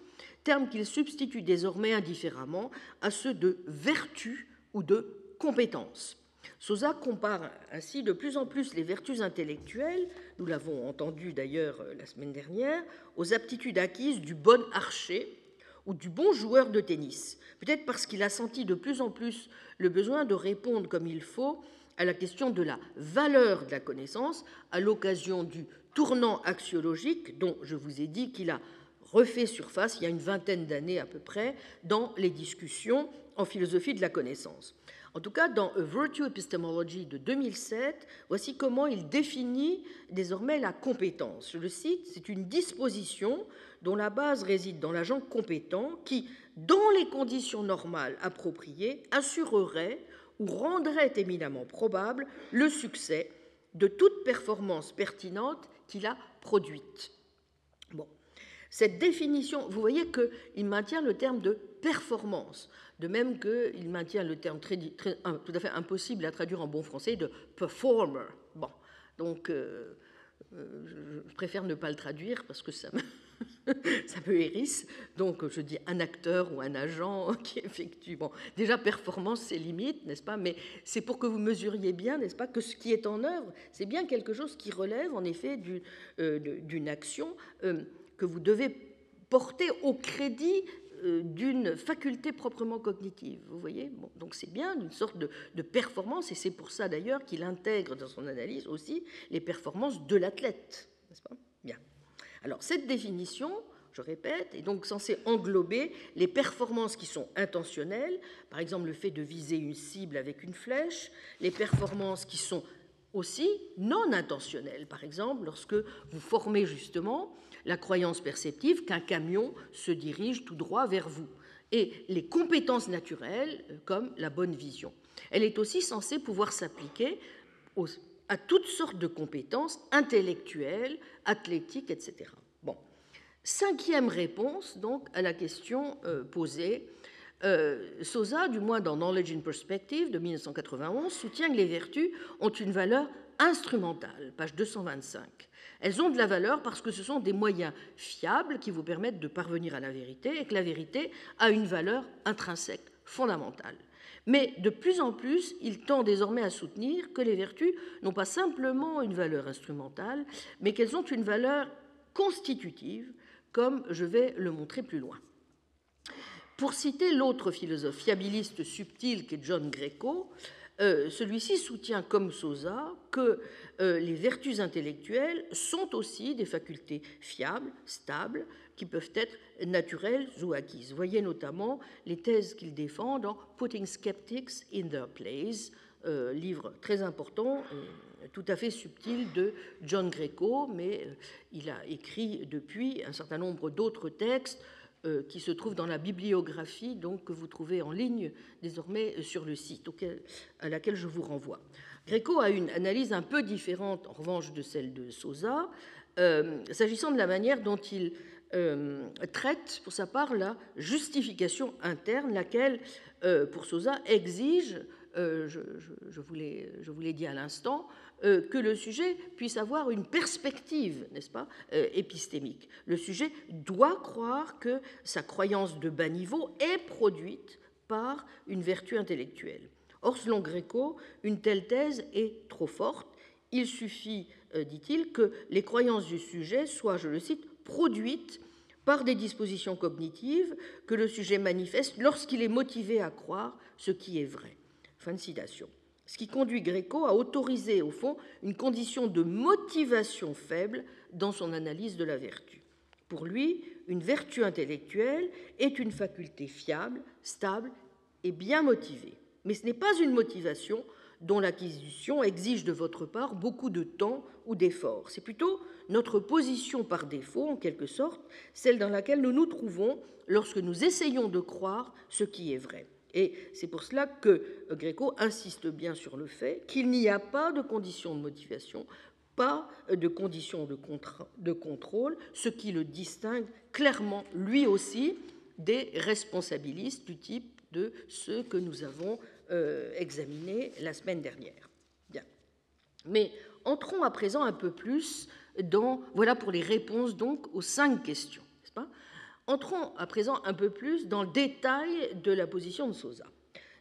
Speaker 2: terme qu'il substitue désormais indifféremment à ceux de vertus ou de compétences. Sosa compare ainsi de plus en plus les vertus intellectuelles, nous l'avons entendu d'ailleurs euh, la semaine dernière, aux aptitudes acquises du bon archer ou du bon joueur de tennis, peut-être parce qu'il a senti de plus en plus le besoin de répondre comme il faut à la question de la valeur de la connaissance à l'occasion du tournant axiologique dont je vous ai dit qu'il a refait surface il y a une vingtaine d'années à peu près dans les discussions en philosophie de la connaissance. En tout cas, dans A Virtue Epistemology de 2007, voici comment il définit désormais la compétence. Je le cite, c'est une disposition dont la base réside dans l'agent compétent qui, dans les conditions normales appropriées, assurerait ou rendrait éminemment probable le succès de toute performance pertinente qu'il a produite. Bon. Cette définition, vous voyez qu'il maintient le terme de performance, de même qu'il maintient le terme tout à fait impossible à traduire en bon français de performer. Bon, donc euh, euh, je préfère ne pas le traduire parce que ça me, hérisse. Donc, je dis un acteur ou un agent qui effectue. Bon, déjà, performance, c'est limite, n'est-ce pas? Mais c'est pour que vous mesuriez bien, n'est-ce pas, que ce qui est en œuvre, c'est bien quelque chose qui relève, en effet, euh, d'une action que vous devez porter au crédit d'une faculté proprement cognitive. Vous voyez Donc c'est bien une sorte de, performance, et c'est pour ça d'ailleurs qu'il intègre dans son analyse aussi les performances de l'athlète. Bien. Alors cette définition, je répète, est donc censée englober les performances qui sont intentionnelles, par exemple le fait de viser une cible avec une flèche, les performances qui sont aussi non intentionnelles, par exemple lorsque vous formez justement la croyance perceptive qu'un camion se dirige tout droit vers vous, et les compétences naturelles comme la bonne vision. Elle est aussi censée pouvoir s'appliquer à toutes sortes de compétences intellectuelles, athlétiques, etc. Bon. Cinquième réponse donc à la question euh, posée. Euh, Sosa, du moins dans Knowledge in Perspective de 1991, soutient que les vertus ont une valeur instrumentale, page 225. Elles ont de la valeur parce que ce sont des moyens fiables qui vous permettent de parvenir à la vérité et que la vérité a une valeur intrinsèque, fondamentale. Mais de plus en plus, il tend désormais à soutenir que les vertus n'ont pas simplement une valeur instrumentale, mais qu'elles ont une valeur constitutive, comme je vais le montrer plus loin. Pour citer l'autre philosophe fiabiliste subtil qu'est John Greco, euh, celui-ci soutient comme Sosa que les vertus intellectuelles sont aussi des facultés fiables, stables, qui peuvent être naturelles ou acquises. Voyez notamment les thèses qu'il défend dans Putting Skeptics in Their Place, euh, livre très important, tout à fait subtil de John Greco, mais euh, il a écrit depuis un certain nombre d'autres textes euh, qui se trouvent dans la bibliographie donc, que vous trouvez en ligne désormais sur le site à laquelle je vous renvoie. Greco a une analyse un peu différente, en revanche, de celle de Sosa, s'agissant de la manière dont il euh, traite pour sa part la justification interne, laquelle, euh, pour Sosa, exige, euh, je, je, vous l'ai dit à l'instant, que le sujet puisse avoir une perspective, n'est-ce pas, épistémique. Le sujet doit croire que sa croyance de bas niveau est produite par une vertu intellectuelle. Or, selon Greco, une telle thèse est trop forte. Il suffit, dit-il, que les croyances du sujet soient, je le cite, produite par des dispositions cognitives que le sujet manifeste lorsqu'il est motivé à croire ce qui est vrai. Fin de citation. Ce qui conduit Gréco à autoriser, au fond, une condition de motivation faible dans son analyse de la vertu. Pour lui, une vertu intellectuelle est une faculté fiable, stable et bien motivée. Mais ce n'est pas une motivation dont l'acquisition exige de votre part beaucoup de temps ou d'efforts. C'est plutôt notre position par défaut, en quelque sorte, celle dans laquelle nous nous trouvons lorsque nous essayons de croire ce qui est vrai. Et c'est pour cela que Gréco insiste bien sur le fait qu'il n'y a pas de conditions de motivation, pas de conditions de, de contrôle, ce qui le distingue clairement, lui aussi, des responsabilistes du type de ceux que nous avons euh, examinés la semaine dernière. Bien. Mais entrons à présent un peu plus voilà pour les réponses donc aux cinq questions. Pas? Entrons à présent un peu plus dans le détail de la position de Sosa,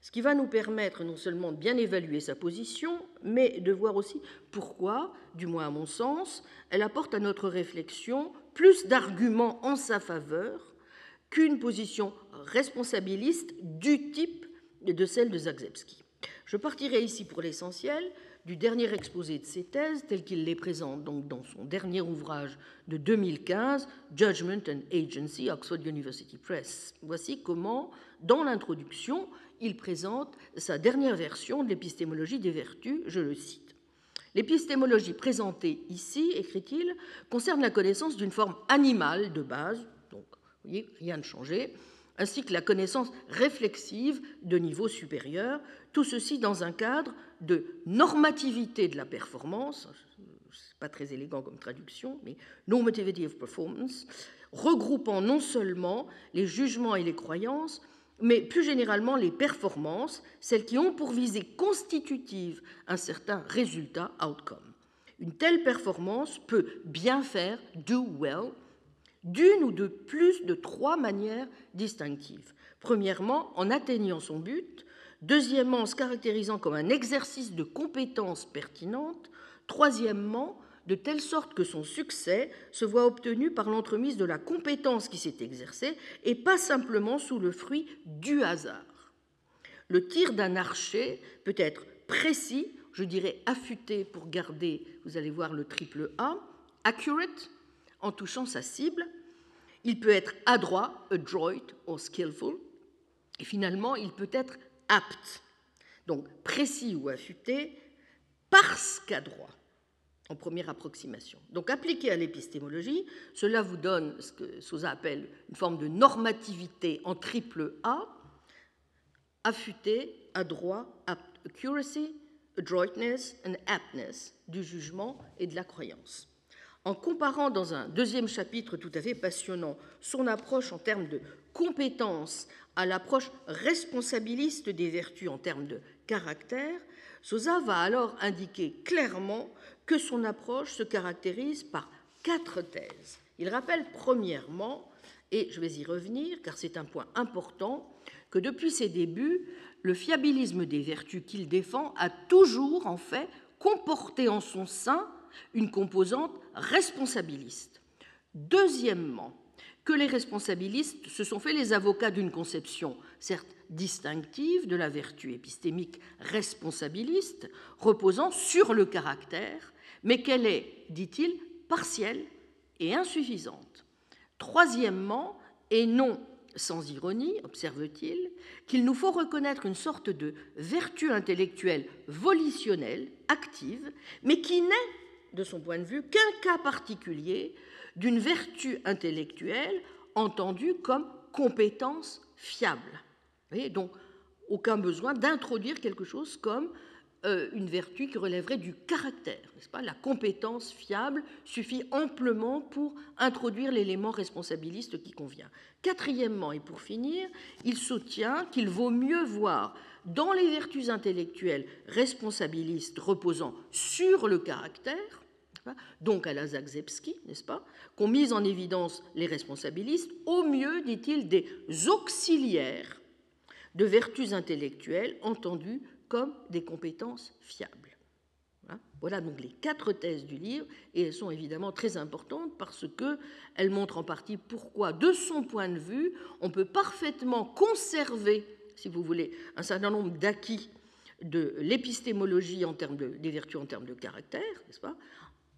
Speaker 2: ce qui va nous permettre non seulement de bien évaluer sa position, mais de voir aussi pourquoi, du moins à mon sens, elle apporte à notre réflexion plus d'arguments en sa faveur qu'une position responsabiliste du type de celle de Zagzebski. Je partirai ici pour l'essentiel du dernier exposé de ses thèses, tel qu'il les présente donc dans son dernier ouvrage de 2015, Judgment and Agency, Oxford University Press. Voici comment, dans l'introduction, il présente sa dernière version de l'épistémologie des vertus, je le cite. L'épistémologie présentée ici, écrit-il, concerne la connaissance d'une forme animale de base, donc vous voyez, rien de changé, ainsi que la connaissance réflexive de niveau supérieur, tout ceci dans un cadre de normativité de la performance, c'est pas très élégant comme traduction, mais normativity of performance, regroupant non seulement les jugements et les croyances, mais plus généralement les performances, celles qui ont pour visée constitutive un certain résultat, outcome. Une telle performance peut bien faire, do well, d'une ou de plus de trois manières distinctives. Premièrement, en atteignant son but. Deuxièmement, en se caractérisant comme un exercice de compétences pertinentes. Troisièmement, de telle sorte que son succès se voit obtenu par l'entremise de la compétence qui s'est exercée et pas simplement sous le fruit du hasard. Le tir d'un archer peut être précis, je dirais affûté pour garder, vous allez voir le triple A, accurate, en touchant sa cible. Il peut être adroit, adroit ou skillful. Et finalement, il peut être apte, donc précis ou affûté, parce qu'adroit en première approximation. Donc appliqué à l'épistémologie, cela vous donne ce que Sousa appelle une forme de normativité en triple A, affûté, adroit, accuracy, adroitness and aptness du jugement et de la croyance. En comparant dans un deuxième chapitre tout à fait passionnant son approche en termes de compétences à l'approche responsabiliste des vertus en termes de caractère, Sosa va alors indiquer clairement que son approche se caractérise par quatre thèses. Il rappelle premièrement, et je vais y revenir car c'est un point important, que depuis ses débuts, le fiabilisme des vertus qu'il défend a toujours en fait comporté en son sein une composante responsabiliste. Deuxièmement, que les responsabilistes se sont fait les avocats d'une conception, certes distinctive, de la vertu épistémique responsabiliste, reposant sur le caractère, mais qu'elle est, dit-il, partielle et insuffisante. Troisièmement, et non sans ironie, observe-t-il, qu'il nous faut reconnaître une sorte de vertu intellectuelle volitionnelle, active, mais qui n'est, de son point de vue, qu'un cas particulier d'une vertu intellectuelle entendue comme compétence fiable. donc, aucun besoin d'introduire quelque chose comme euh, une vertu qui relèverait du caractère, La compétence fiable suffit amplement pour introduire l'élément responsabiliste qui convient. Quatrièmement, et pour finir, il soutient qu'il vaut mieux voir dans les vertus intellectuelles responsabilistes reposant sur le caractère, donc à la Zagzebski, n'est-ce pas, qu'ont mis en évidence les responsabilistes, au mieux, dit-il, des auxiliaires de vertus intellectuelles entendues comme des compétences fiables. Hein? Voilà donc les quatre thèses du livre, et elles sont évidemment très importantes parce qu'elles montrent en partie pourquoi, de son point de vue, on peut parfaitement conserver, si vous voulez, un certain nombre d'acquis de l'épistémologie en termes de, des vertus en termes de caractère, n'est-ce pas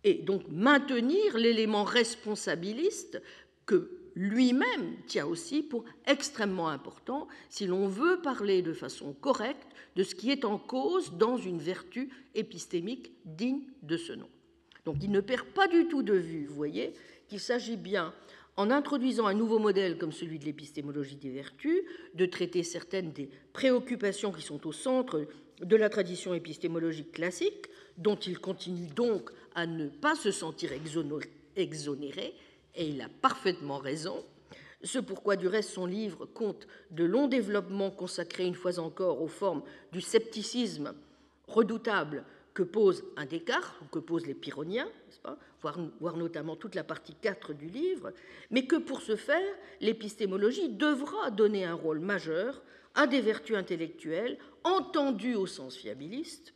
Speaker 2: Et donc maintenir l'élément responsabiliste que lui-même tient aussi pour extrêmement important si l'on veut parler de façon correcte de ce qui est en cause dans une vertu épistémique digne de ce nom. Donc il ne perd pas du tout de vue, vous voyez, qu'il s'agit bien, en introduisant un nouveau modèle comme celui de l'épistémologie des vertus, de traiter certaines des préoccupations qui sont au centre de la tradition épistémologique classique, dont il continue donc à ne pas se sentir exonéré, et il a parfaitement raison, ce pourquoi du reste son livre compte de longs développements consacrés une fois encore aux formes du scepticisme redoutable que pose un Descartes, ou que posent les Pyrrhoniens, pas voir, voir, notamment toute la partie 4 du livre, mais que pour ce faire, l'épistémologie devra donner un rôle majeur à des vertus intellectuelles entendues au sens fiabiliste,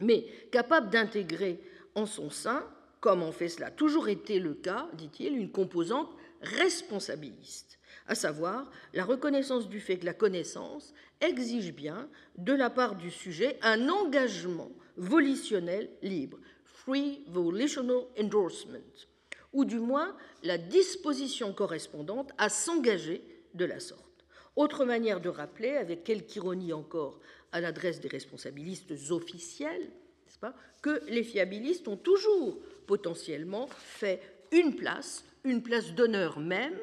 Speaker 2: mais capables d'intégrer en son sein comme en fait cela a toujours été le cas, dit-il, une composante responsabiliste, à savoir la reconnaissance du fait que la connaissance exige bien, de la part du sujet, un engagement volitionnel libre, free volitional endorsement, ou du moins la disposition correspondante à s'engager de la sorte. Autre manière de rappeler, avec quelque ironie encore à l'adresse des responsabilistes officiels, pas, que les fiabilistes ont toujours potentiellement fait une place, une place d'honneur même,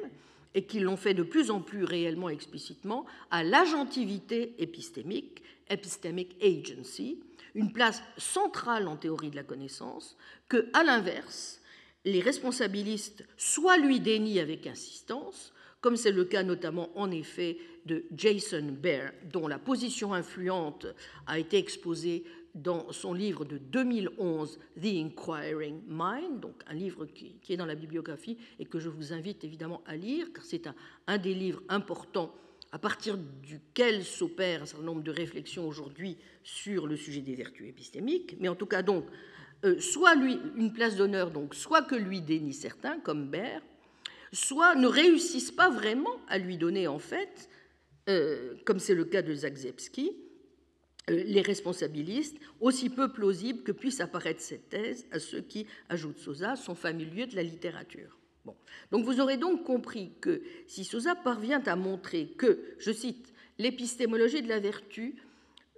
Speaker 2: et qu'ils l'ont fait de plus en plus réellement explicitement, à l'agentivité épistémique, epistemic agency, une place centrale en théorie de la connaissance, que, à l'inverse, les responsabilistes soit lui dénient avec insistance, comme c'est le cas notamment en effet de Jason Baer, dont la position influente a été exposée dans son livre de 2011, The Inquiring Mind, donc un livre qui, est dans la bibliographie et que je vous invite évidemment à lire, car c'est un, des livres importants à partir duquel s'opère un certain nombre de réflexions aujourd'hui sur le sujet des vertus épistémiques. Mais en tout cas, donc, euh, soit lui, une place d'honneur, donc, soit que lui dénie certains, comme Baird, soit ne réussissent pas vraiment à lui donner, en fait, euh, comme c'est le cas de Zagzebski, euh, les responsabilistes, aussi peu plausibles que puisse apparaître cette thèse à ceux qui, ajoute Sosa, sont familiers de la littérature. Bon. Donc vous aurez donc compris que si Sosa parvient à montrer que, je cite, l'épistémologie de la vertu,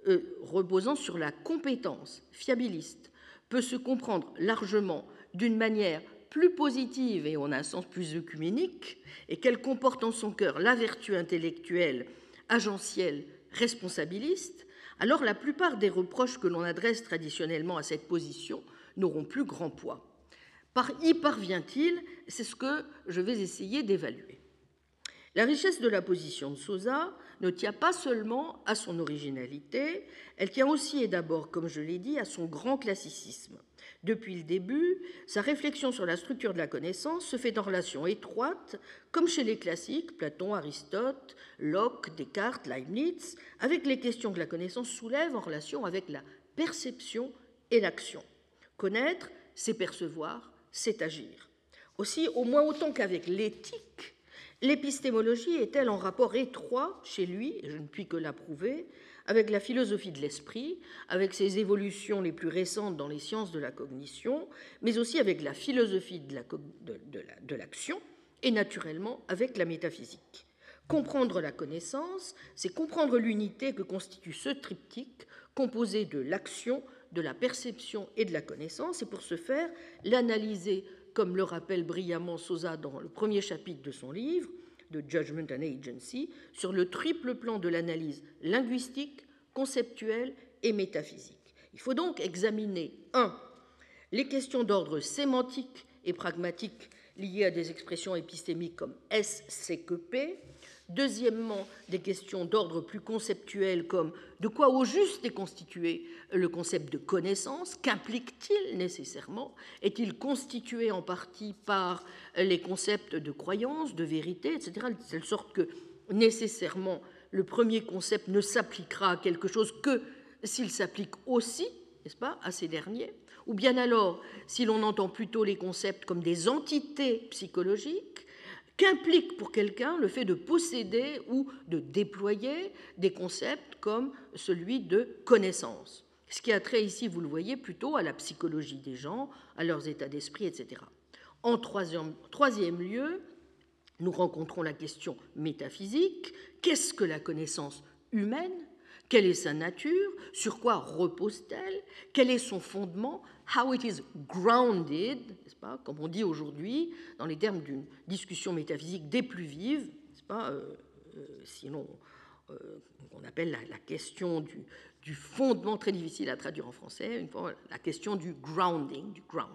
Speaker 2: euh, reposant sur la compétence fiabiliste, peut se comprendre largement d'une manière plus positive et en un sens plus œcuménique, et qu'elle comporte en son cœur la vertu intellectuelle, agentielle, responsabiliste, alors la plupart des reproches que l'on adresse traditionnellement à cette position n'auront plus grand poids. Par y parvient-il C'est ce que je vais essayer d'évaluer. La richesse de la position de Sosa ne tient pas seulement à son originalité, elle tient aussi et d'abord, comme je l'ai dit, à son grand classicisme. Depuis le début, sa réflexion sur la structure de la connaissance se fait en relation étroite, comme chez les classiques, Platon, Aristote, Locke, Descartes, Leibniz, avec les questions que la connaissance soulève en relation avec la perception et l'action. Connaître, c'est percevoir, c'est agir. Aussi, au moins autant qu'avec l'éthique, l'épistémologie est-elle en rapport étroit chez lui, et je ne puis que l'approuver, avec la philosophie de l'esprit, avec ses évolutions les plus récentes dans les sciences de la cognition, mais aussi avec la philosophie de l'action et naturellement avec la métaphysique. Comprendre la connaissance, c'est comprendre l'unité que constitue ce triptyque composé de l'action, de la perception et de la connaissance, et pour ce faire, l'analyser, comme le rappelle brillamment Sosa dans le premier chapitre de son livre, de Judgment and Agency sur le triple plan de l'analyse linguistique, conceptuelle et métaphysique. Il faut donc examiner 1. les questions d'ordre sémantique et pragmatique liées à des expressions épistémiques comme S, C P, Deuxièmement, des questions d'ordre plus conceptuel comme de quoi au juste est constitué le concept de connaissance Qu'implique-t-il nécessairement? Est-il constitué en partie par les concepts de croyance, de vérité, etc. De telle sorte que nécessairement le premier concept ne s'appliquera à quelque chose que s'il s'applique aussi, n'est-ce pas, à ces derniers? Ou bien alors, si l'on entend plutôt les concepts comme des entités psychologiques, qu'implique pour quelqu'un le fait de posséder ou de déployer des concepts comme celui de connaissance. Ce qui a trait ici, vous le voyez, plutôt à la psychologie des gens, à leurs états d'esprit, etc. En troisième, lieu, nous rencontrons la question métaphysique. Qu'est-ce que la connaissance humaine? Quelle est sa nature? Sur quoi repose-t-elle? Quel est son fondement? How it is grounded, n'est-ce pas Comme on dit aujourd'hui, dans les termes d'une discussion métaphysique des plus vives, n'est-ce pas euh, euh, Sinon, euh, on appelle la, question du, fondement, très difficile à traduire en français, une fois, la question du grounding, du ground.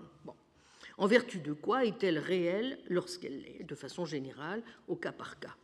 Speaker 2: En vertu de quoi est-elle réelle lorsqu'elle l'est, de façon générale, au cas par cas?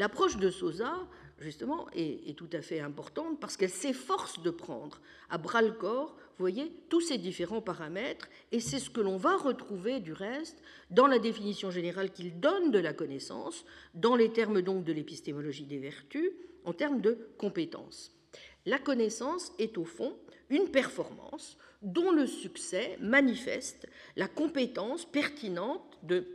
Speaker 2: L'approche de Sosa justement, est, tout à fait importante parce qu'elle s'efforce de prendre à bras le corps, vous voyez, tous ces différents paramètres, et c'est ce que l'on va retrouver du reste dans la définition générale qu'il donne de la connaissance, dans les termes donc de l'épistémologie des vertus, en termes de compétences. La connaissance est au fond une performance dont le succès manifeste la compétence pertinente de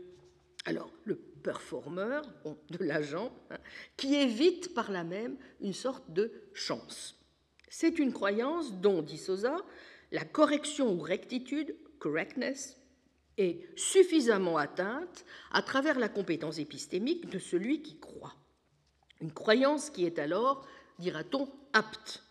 Speaker 2: alors, le performeur, de l'agent, hein, qui évite par là même une sorte de chance. C'est une croyance dont, dit Sosa, la correction ou rectitude, correctness, est suffisamment atteinte à travers la compétence épistémique de celui qui croit. Une croyance qui est alors, dira-t-on, apte.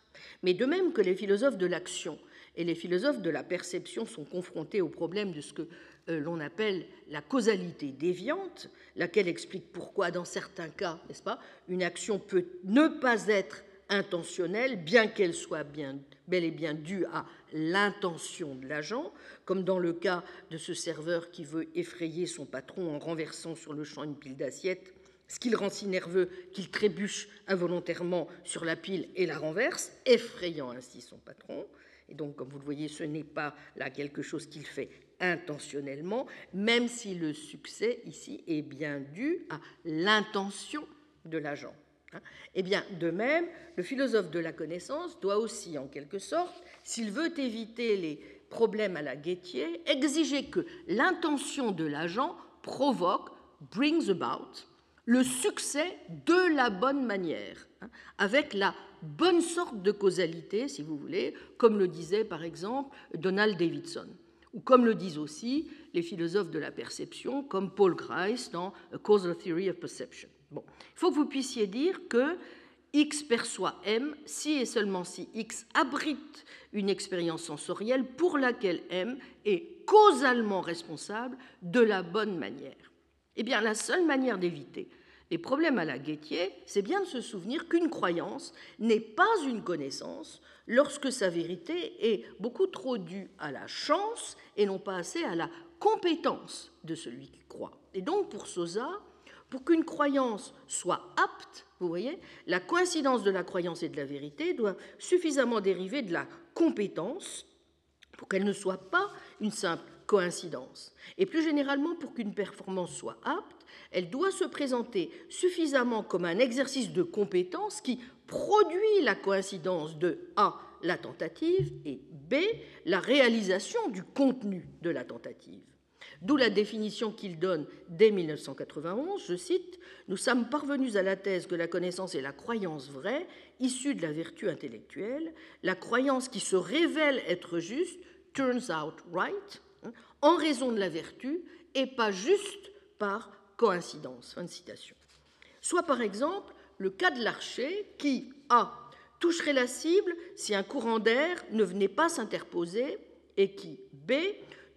Speaker 2: Mais de même que les philosophes de l'action et les philosophes de la perception sont confrontés au problème de ce que l'on appelle la causalité déviante, laquelle explique pourquoi, dans certains cas, n'est-ce pas, une action peut ne pas être intentionnelle, bien qu'elle soit bien, bel et bien due à l'intention de l'agent, comme dans le cas de ce serveur qui veut effrayer son patron en renversant sur le champ une pile d'assiettes, ce qui le rend si nerveux qu'il trébuche involontairement sur la pile et la renverse, effrayant ainsi son patron. Et donc, comme vous le voyez, ce n'est pas là quelque chose qu'il fait intentionnellement, même si le succès ici est bien dû à l'intention de l'agent. Hein. eh bien, de même, le philosophe de la connaissance doit aussi, en quelque sorte, s'il veut éviter les problèmes à la Guettier, exiger que l'intention de l'agent provoque, brings about, le succès de la bonne manière, hein, avec la bonne sorte de causalité, si vous voulez, comme le disait par exemple Donald Davidson, ou comme le disent aussi les philosophes de la perception, comme Paul Grice dans A Causal Theory of Perception. Bon. Il faut que vous puissiez dire que X perçoit M si et seulement si X abrite une expérience sensorielle pour laquelle M est causalement responsable de la bonne manière. Eh bien, la seule manière d'éviter les problèmes à la Guettier, c'est bien de se souvenir qu'une croyance n'est pas une connaissance lorsque sa vérité est beaucoup trop due à la chance et non pas assez à la compétence de celui qui croit. Et donc, pour Sosa, pour qu'une croyance soit apte, vous voyez, la coïncidence de la croyance et de la vérité doit suffisamment dériver de la compétence pour qu'elle ne soit pas une simple coïncidence. Et plus généralement, pour qu'une performance soit apte, elle doit se présenter suffisamment comme un exercice de compétence qui produit la coïncidence de A, la tentative, et B, la réalisation du contenu de la tentative. D'où la définition qu'il donne dès 1991, je cite, Nous sommes parvenus à la thèse que la connaissance est la croyance vraie, issue de la vertu intellectuelle, la croyance qui se révèle être juste, turns out right, en raison de la vertu et pas juste par coïncidence. Fin de citation. Soit par exemple le cas de l'archer qui, A, toucherait la cible si un courant d'air ne venait pas s'interposer et qui, B,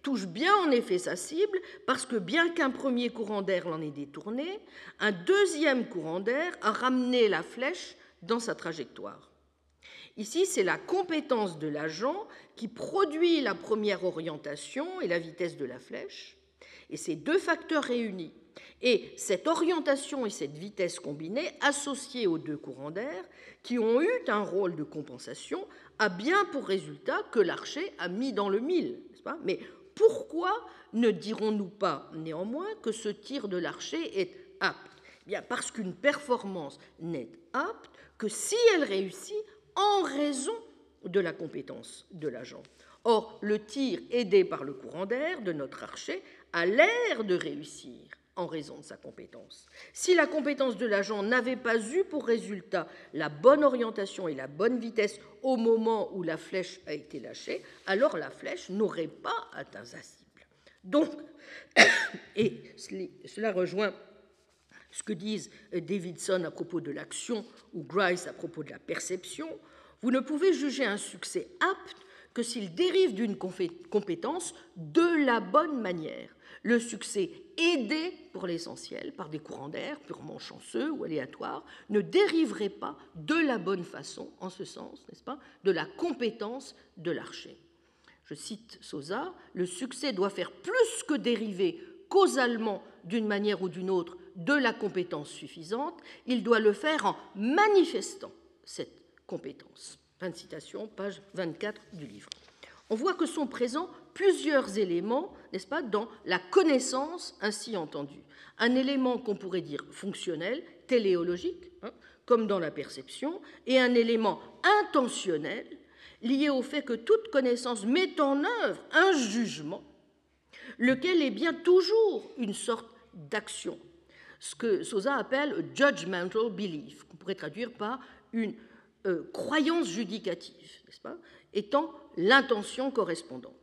Speaker 2: touche bien en effet sa cible parce que bien qu'un premier courant d'air l'en ait détourné, un deuxième courant d'air a ramené la flèche dans sa trajectoire. Ici, c'est la compétence de l'agent qui produit la première orientation et la vitesse de la flèche. Et ces deux facteurs réunis, et cette orientation et cette vitesse combinée, associées aux deux courants d'air, qui ont eu un rôle de compensation, a bien pour résultat que l'archer a mis dans le mille. Pas? Mais pourquoi ne dirons-nous pas néanmoins que ce tir de l'archer est apte? Eh Bien Parce qu'une performance n'est apte que si elle réussit en raison de la compétence de l'agent. Or, le tir aidé par le courant d'air de notre archer a l'air de réussir en raison de sa compétence. Si la compétence de l'agent n'avait pas eu pour résultat la bonne orientation et la bonne vitesse au moment où la flèche a été lâchée, alors la flèche n'aurait pas atteint sa cible. Donc, et cela rejoint ce que disent Davidson à propos de l'action ou Grice à propos de la perception, vous ne pouvez juger un succès apte que s'il dérive d'une compétence de la bonne manière. Le succès aidé pour l'essentiel par des courants d'air purement chanceux ou aléatoires ne dériverait pas de la bonne façon, en ce sens, n'est-ce pas, de la compétence de l'archer. Je cite Sosa, le succès doit faire plus que dériver causalement d'une manière ou d'une autre de la compétence suffisante, il doit le faire en manifestant cette compétence. Fin de citation, page 24 du livre. On voit que sont présents plusieurs éléments, n'est-ce pas, dans la connaissance ainsi entendue. Un élément qu'on pourrait dire fonctionnel, téléologique, hein, comme dans la perception, et un élément intentionnel, lié au fait que toute connaissance met en œuvre un jugement, lequel est bien toujours une sorte d'action, ce que Sosa appelle judgmental belief, qu'on pourrait traduire par une euh, croyance judicative, n'est-ce pas, étant l'intention correspondante.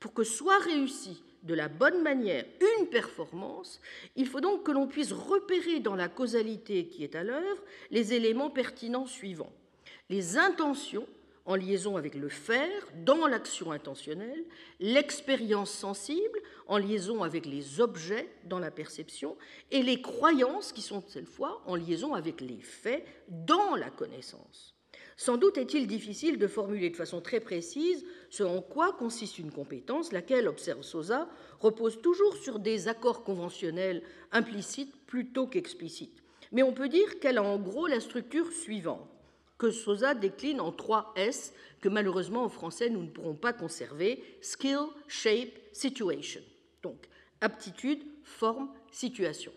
Speaker 2: Pour que soit réussie de la bonne manière une performance, il faut donc que l'on puisse repérer dans la causalité qui est à l'œuvre les éléments pertinents suivants. Les intentions en liaison avec le faire dans l'action intentionnelle, l'expérience sensible en liaison avec les objets dans la perception, et les croyances qui sont cette fois en liaison avec les faits dans la connaissance. Sans doute est-il difficile de formuler de façon très précise ce en quoi consiste une compétence, laquelle, observe Sosa, repose toujours sur des accords conventionnels implicites plutôt qu'explicites. Mais on peut dire qu'elle a en gros la structure suivante. que Sosa décline en trois S que malheureusement en français nous ne pourrons pas conserver skill, shape, situation. Donc aptitude, forme, situation.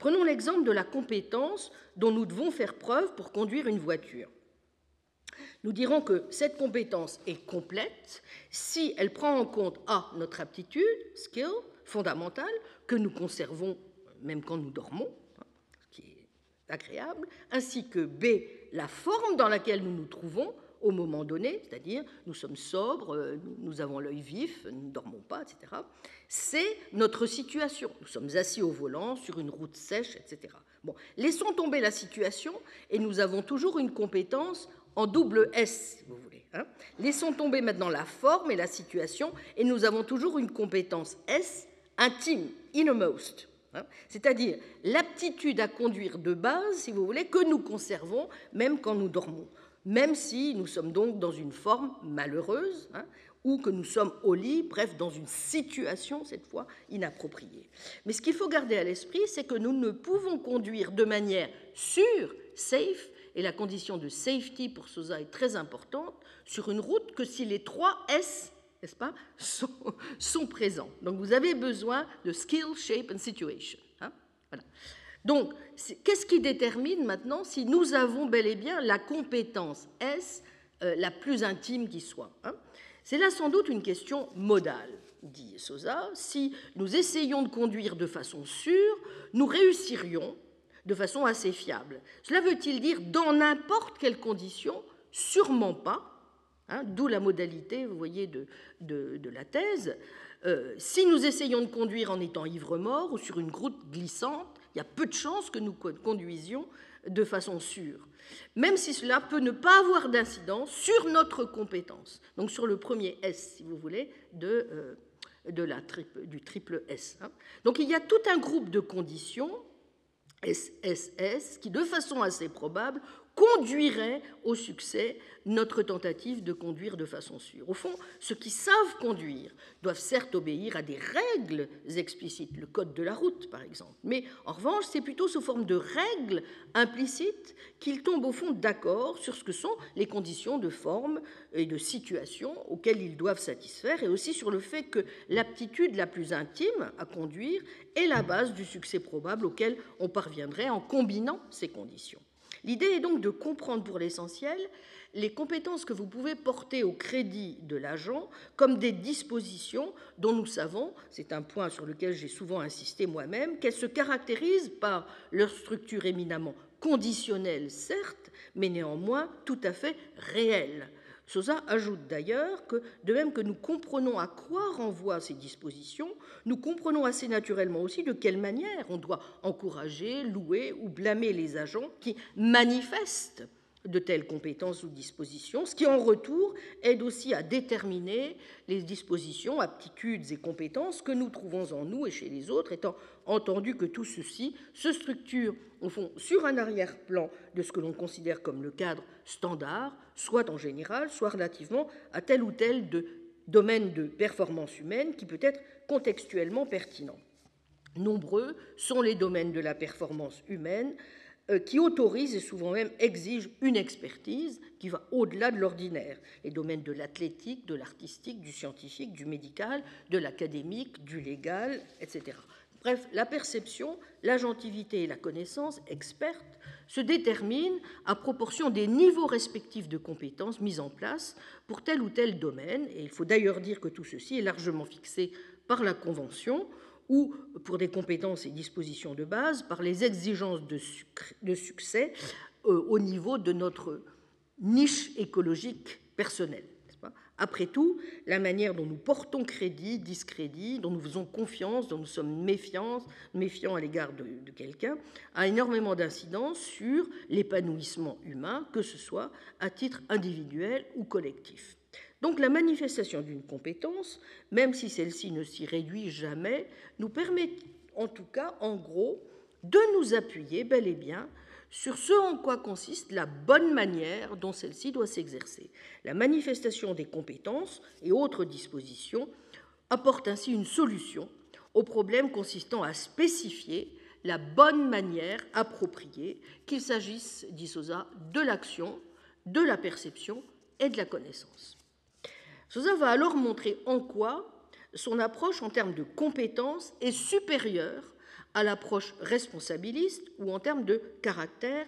Speaker 2: Prenons l'exemple de la compétence dont nous devons faire preuve pour conduire une voiture. Nous dirons que cette compétence est complète si elle prend en compte A, notre aptitude, skill, fondamentale, que nous conservons même quand nous dormons, ce qui est agréable, ainsi que B, la forme dans laquelle nous nous trouvons au moment donné, c'est-à-dire nous sommes sobres, nous avons l'œil vif, nous ne dormons pas, etc. C'est notre situation. Nous sommes assis au volant, sur une route sèche, etc. Bon, laissons tomber la situation et nous avons toujours une compétence en double S, si vous voulez. Hein. Laissons tomber maintenant la forme et la situation et nous avons toujours une compétence S intime, innermost. Hein. C'est-à-dire l'aptitude à conduire de base, si vous voulez, que nous conservons même quand nous dormons, même si nous sommes donc dans une forme malheureuse, hein, ou que nous sommes au lit, bref, dans une situation, cette fois, inappropriée. Mais ce qu'il faut garder à l'esprit, c'est que nous ne pouvons conduire de manière sûre, safe, et la condition de safety pour Sosa est très importante, sur une route que si les trois S, n'est-ce pas, sont, présents. Donc vous avez besoin de skill, shape and situation. Hein voilà. Donc, qu'est-ce qui détermine maintenant si nous avons bel et bien la compétence S euh, la plus intime qui soit hein? C'est là sans doute une question modale, dit Sosa. Si nous essayons de conduire de façon sûre, nous réussirions de façon assez fiable. Cela veut-il dire dans n'importe quelle condition Sûrement pas. Hein, d'où la modalité, vous voyez, de, de, la thèse. Euh, si nous essayons de conduire en étant ivre-mort ou sur une route glissante, il y a peu de chances que nous conduisions de façon sûre, même si cela peut ne pas avoir d'incidence sur notre compétence. Donc sur le premier S, si vous voulez, de, euh, de la du triple S. Hein. Donc il y a tout un groupe de conditions SSS qui, de façon assez probable, conduirait au succès notre tentative de conduire de façon sûre. Au fond, ceux qui savent conduire doivent certes obéir à des règles explicites, le code de la route par exemple, mais en revanche, c'est plutôt sous forme de règles implicites qu'ils tombent au fond d'accord sur ce que sont les conditions de forme et de situation auxquelles ils doivent satisfaire, et aussi sur le fait que l'aptitude la plus intime à conduire est la base du succès probable auquel on parviendrait en combinant ces conditions. L'idée est donc de comprendre pour l'essentiel les compétences que vous pouvez porter au crédit de l'agent comme des dispositions dont nous savons, c'est un point sur lequel j'ai souvent insisté moi-même, qu'elles se caractérisent par leur structure éminemment conditionnelle, certes, mais néanmoins tout à fait réelle. Sosa ajoute d'ailleurs que, de même que nous comprenons à quoi renvoient ces dispositions, nous comprenons assez naturellement aussi de quelle manière on doit encourager, louer ou blâmer les agents qui manifestent de telles compétences ou dispositions, ce qui en retour aide aussi à déterminer les dispositions, aptitudes et compétences que nous trouvons en nous et chez les autres, étant entendu que tout ceci se structure au fond sur un arrière-plan de ce que l'on considère comme le cadre standard, soit en général, soit relativement à tel ou tel domaine de performance humaine qui peut être contextuellement pertinent. Nombreux sont les domaines de la performance humaine euh, qui autorise et souvent même exige une expertise qui va au-delà de l'ordinaire. Les domaines de l'athlétique, de l'artistique, du scientifique, du médical, de l'académique, du légal, etc. Bref, la perception, l'agentivité et la connaissance experte se déterminent à proportion des niveaux respectifs de compétences mis en place pour tel ou tel domaine. Et il faut d'ailleurs dire que tout ceci est largement fixé par la Convention ou pour des compétences et dispositions de base par les exigences de, succès euh, au niveau de notre niche écologique personnelle. Après tout, la manière dont nous portons crédit, discrédit, dont nous faisons confiance, dont nous sommes méfiants, à l'égard de quelqu'un, a énormément d'incidence sur l'épanouissement humain, que ce soit à titre individuel ou collectif. Donc la manifestation d'une compétence, même si celle-ci ne s'y réduit jamais, nous permet en tout cas, en gros, de nous appuyer bel et bien sur ce en quoi consiste la bonne manière dont celle-ci doit s'exercer. La manifestation des compétences et autres dispositions apporte ainsi une solution au problème consistant à spécifier la bonne manière appropriée, qu'il s'agisse, dit Sosa, de l'action, de la perception et de la connaissance. Sosa va alors montrer en quoi son approche en termes de compétences est supérieure à l'approche responsabiliste ou en termes de caractère,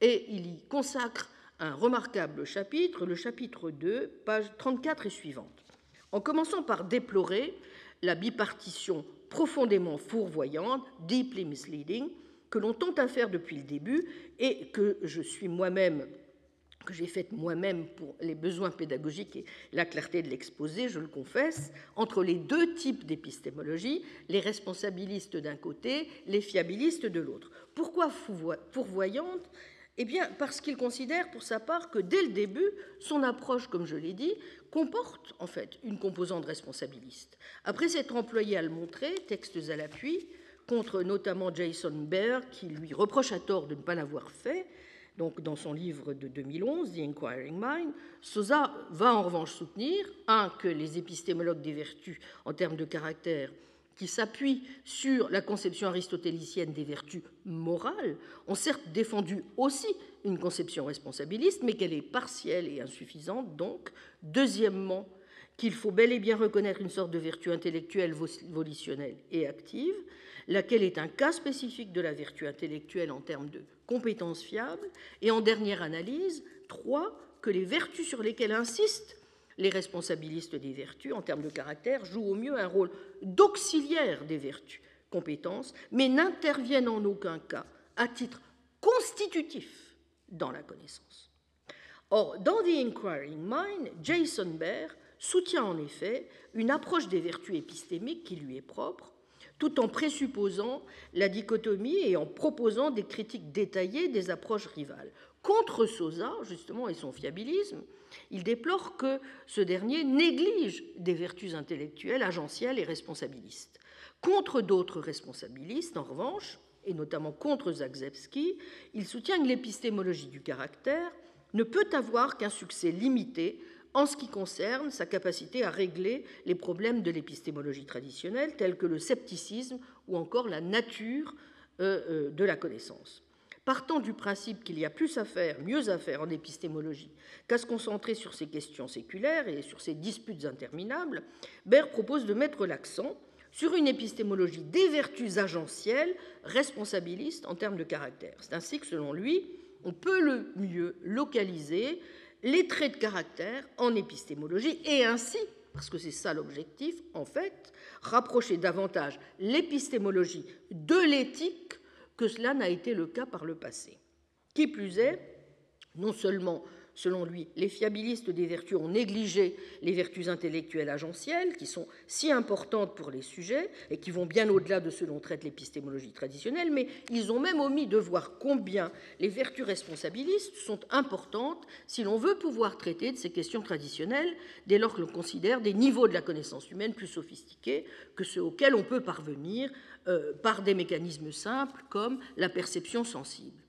Speaker 2: et il y consacre un remarquable chapitre, le chapitre 2, page 34 et suivante, en commençant par déplorer la bipartition profondément fourvoyante, deeply misleading, que l'on tente à faire depuis le début et que je suis moi-même que j'ai faite moi-même pour les besoins pédagogiques et la clarté de l'exposé, je le confesse, entre les deux types d'épistémologie, les responsabilistes d'un côté, les fiabilistes de l'autre. Pourquoi fourvoyante eh bien, parce qu'il considère pour sa part que dès le début, son approche, comme je l'ai dit, comporte en fait une composante responsabiliste. Après s'être employé à le montrer, textes à l'appui, contre notamment Jason Baer, qui lui reproche à tort de ne pas l'avoir fait, donc dans son livre de 2011, The Inquiring Mind, Sosa va en revanche soutenir, un, que les épistémologues des vertus en termes de caractère qui s'appuient sur la conception aristotélicienne des vertus morales, ont certes défendu aussi une conception responsabiliste, mais qu'elle est partielle et insuffisante. Donc, deuxièmement, qu'il faut bel et bien reconnaître une sorte de vertu intellectuelle, volitionnelle et active, laquelle est un cas spécifique de la vertu intellectuelle en termes de compétences fiables. Et en dernière analyse, trois, que les vertus sur lesquelles insistent les responsabilistes des vertus, en termes de caractère, jouent au mieux un rôle d'auxiliaire des vertus, compétences, mais n'interviennent en aucun cas à titre constitutif dans la connaissance. Or, dans The Inquiring Mind, Jason Baer soutient en effet une approche des vertus épistémiques qui lui est propre, tout en présupposant la dichotomie et en proposant des critiques détaillées des approches rivales. Contre Sosa, justement, et son fiabilisme, il déplore que ce dernier néglige des vertus intellectuelles, agentielles et responsabilistes. Contre d'autres responsabilistes, en revanche, et notamment contre Zagzebski, il soutient que l'épistémologie du caractère ne peut avoir qu'un succès limité en ce qui concerne sa capacité à régler les problèmes de l'épistémologie traditionnelle, tels que le scepticisme ou encore la nature euh, euh, de la connaissance. Partant du principe qu'il y a plus à faire, mieux à faire en épistémologie qu'à se concentrer sur ces questions séculaires et sur ces disputes interminables, Baird propose de mettre l'accent sur une épistémologie des vertus agentielles, responsabilistes en termes de caractère. C'est ainsi que, selon lui, on peut le mieux localiser les traits de caractère en épistémologie et ainsi, parce que c'est ça l'objectif, en fait, rapprocher davantage l'épistémologie de l'éthique que cela n'a été le cas par le passé. Qui plus est, non seulement Selon lui, les fiabilistes des vertus ont négligé les vertus intellectuelles agentielles, qui sont si importantes pour les sujets et qui vont bien au-delà de ce dont traite l'épistémologie traditionnelle, mais ils ont même omis de voir combien les vertus responsabilistes sont importantes si l'on veut pouvoir traiter de ces questions traditionnelles dès lors que l'on considère des niveaux de la connaissance humaine plus sophistiqués que ceux auxquels on peut parvenir euh, par des mécanismes simples comme la perception sensible.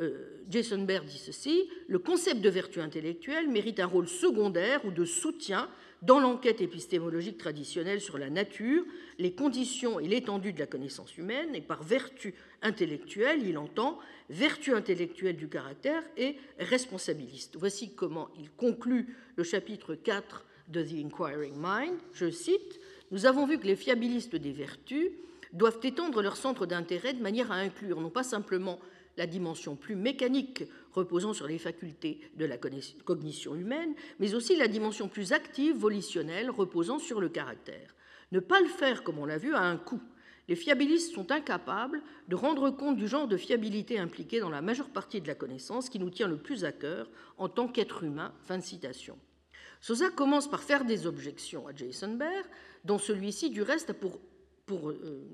Speaker 2: Euh, Jason Baird dit ceci, le concept de vertu intellectuelle mérite un rôle secondaire ou de soutien dans l'enquête épistémologique traditionnelle sur la nature, les conditions et l'étendue de la connaissance humaine, et par vertu intellectuelle, il entend vertu intellectuelle du caractère et responsabiliste. Voici comment il conclut le chapitre 4 de The Inquiring Mind. Je cite Nous avons vu que les fiabilistes des vertus doivent étendre leur centre d'intérêt de manière à inclure non pas simplement la dimension plus mécanique reposant sur les facultés de la cognition humaine, mais aussi la dimension plus active, volitionnelle, reposant sur le caractère. Ne pas le faire, comme on l'a vu, a un coût. Les fiabilistes sont incapables de rendre compte du genre de fiabilité impliqué dans la majeure partie de la connaissance qui nous tient le plus à cœur en tant qu'être humain. Fin. Sosa commence par faire des objections à Jason Baer, dont celui-ci, du reste, a pour pour, euh,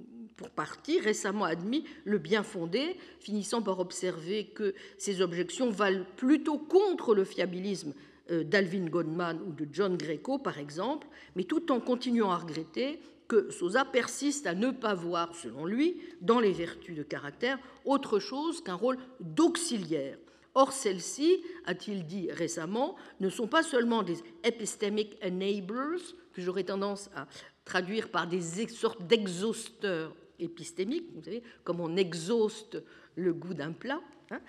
Speaker 2: partie, récemment admis le bien fondé, finissant par observer que ces objections valent plutôt contre le fiabilisme euh, d'Alvin Goldman ou de John Greco, par exemple, mais tout en continuant à regretter que Sosa persiste à ne pas voir, selon lui, dans les vertus de caractère, autre chose qu'un rôle d'auxiliaire. Or, celles-ci, a-t-il dit récemment, ne sont pas seulement des epistemic enablers, que j'aurais tendance à traduire par des sortes d'exhausteurs épistémiques, vous savez, comme on exhauste le goût d'un plat, hein,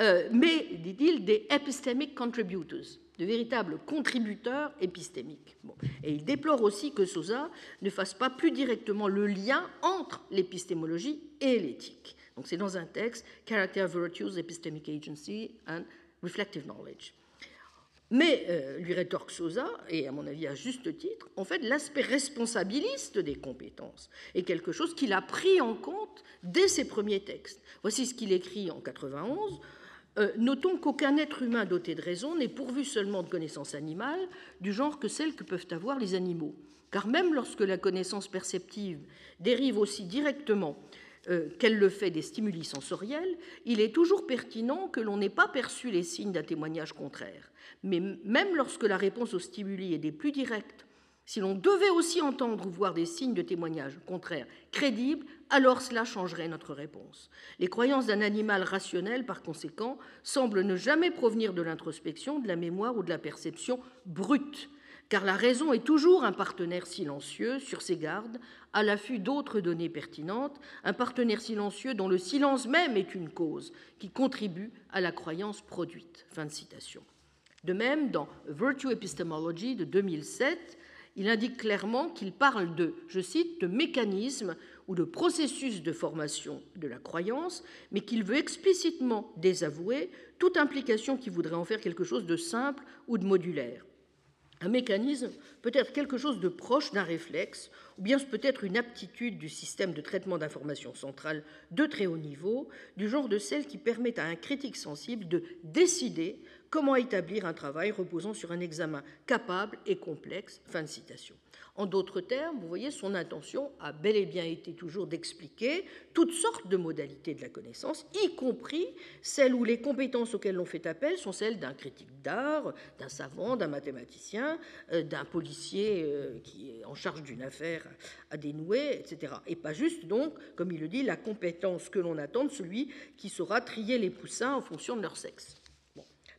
Speaker 2: euh, mais, dit-il, des epistemic contributors, de véritables contributeurs épistémiques. Et il déplore aussi que Sosa ne fasse pas plus directement le lien entre l'épistémologie et l'éthique. Donc c'est dans un texte, Character, Virtues, Epistemic Agency and Reflective Knowledge. Mais, euh, lui rétorque Sosa, et à mon avis à juste titre, en fait, l'aspect responsabiliste des compétences est quelque chose qu'il a pris en compte dès ses premiers textes. Voici ce qu'il écrit en 91 euh, notons qu'aucun être humain doté de raison n'est pourvu seulement de connaissances animales du genre que celles que peuvent avoir les animaux. Car même lorsque la connaissance perceptive dérive aussi directement euh, qu'elle le fait des stimuli sensoriels, il est toujours pertinent que l'on n'ait pas perçu les signes d'un témoignage contraire. Mais même lorsque la réponse aux stimuli est des plus directes, si l'on devait aussi entendre ou voir des signes de témoignage contraire crédibles, alors cela changerait notre réponse. Les croyances d'un animal rationnel, par conséquent, semblent ne jamais provenir de l'introspection, de la mémoire ou de la perception brute, car la raison est toujours un partenaire silencieux, sur ses gardes, à l'affût d'autres données pertinentes, un partenaire silencieux dont le silence même est une cause, qui contribue à la croyance produite. Fin de citation. De même, dans Virtue Epistemology de 2007, il indique clairement qu'il parle de, je cite, de mécanismes ou de processus de formation de la croyance, mais qu'il veut explicitement désavouer toute implication qui voudrait en faire quelque chose de simple ou de modulaire. Un mécanisme peut être quelque chose de proche d'un réflexe, ou bien peut être une aptitude du système de traitement d'information centrale de très haut niveau, du genre de celle qui permet à un critique sensible de décider Comment établir un travail reposant sur un examen capable et complexe? Fin de citation. En d'autres termes, vous voyez, son intention a bel et bien été toujours d'expliquer toutes sortes de modalités de la connaissance, y compris celles où les compétences auxquelles l'on fait appel sont celles d'un critique d'art, d'un savant, d'un mathématicien, euh, d'un policier euh, qui est en charge d'une affaire à dénouer, etc. Et pas juste, donc, comme il le dit, la compétence que l'on attend de celui qui saura trier les poussins en fonction de leur sexe.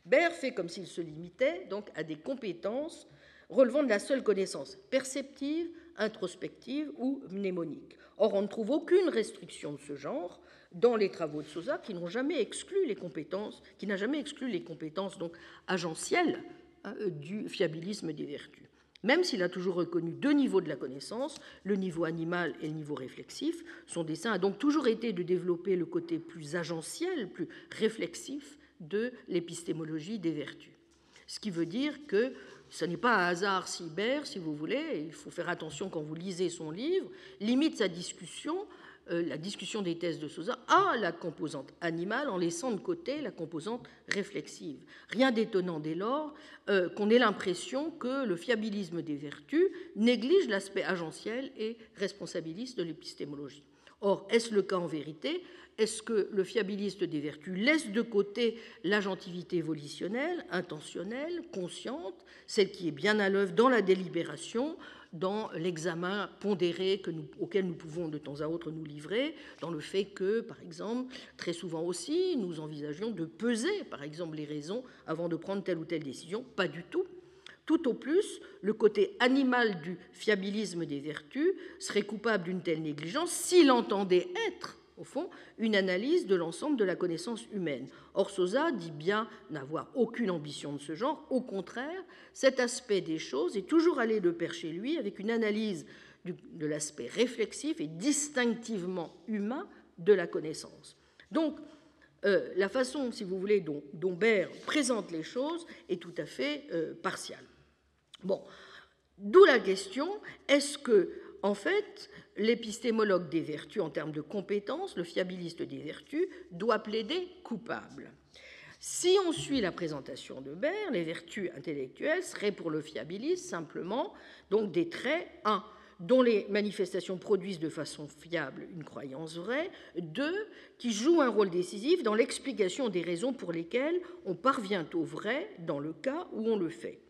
Speaker 2: Baird fait comme s'il se limitait donc à des compétences relevant de la seule connaissance perceptive, introspective ou mnémonique. Or, on ne trouve aucune restriction de ce genre dans les travaux de Sosa qui n'ont jamais exclu les compétences, qui n'a jamais exclu les compétences donc agentielles hein, du fiabilisme des vertus. Même s'il a toujours reconnu deux niveaux de la connaissance, le niveau animal et le niveau réflexif, son dessein a donc toujours été de développer le côté plus agentiel, plus réflexif de l'épistémologie des vertus. Ce qui veut dire que ce n'est pas un hasard si Hibert, si vous voulez, il faut faire attention quand vous lisez son livre, limite sa discussion, euh, la discussion des thèses de Sosa, à la composante animale en laissant de côté la composante réflexive. Rien d'étonnant dès lors euh, qu'on ait l'impression que le fiabilisme des vertus néglige l'aspect agentiel et responsabiliste de l'épistémologie. Or, est-ce le cas en vérité? Est-ce que le fiabiliste des vertus laisse de côté l'agentivité volitionnelle, intentionnelle, consciente, celle qui est bien à l'œuvre dans la délibération, dans l'examen pondéré auquel nous pouvons de temps à autre nous livrer, dans le fait que, par exemple, très souvent aussi, nous envisageons de peser, par exemple, les raisons avant de prendre telle ou telle décision? Pas du tout. Tout au plus, le côté animal du fiabilisme des vertus serait coupable d'une telle négligence s'il entendait être au fond, une analyse de l'ensemble de la connaissance humaine. Or, Sosa dit bien n'avoir aucune ambition de ce genre. Au contraire, cet aspect des choses est toujours allé de pair chez lui avec une analyse de l'aspect réflexif et distinctivement humain de la connaissance. Donc, euh, la façon, si vous voulez, dont, dont présente les choses est tout à fait euh, partiale. Bon, d'où la question est-ce que, en fait, l'épistémologue des vertus en termes de compétences, le fiabiliste des vertus, doit plaider coupable. Si on suit la présentation de Baird, les vertus intellectuelles seraient pour le fiabiliste simplement donc des traits 1 dont les manifestations produisent de façon fiable une croyance vraie, 2 qui jouent un rôle décisif dans l'explication des raisons pour lesquelles on parvient au vrai dans le cas où on le fait.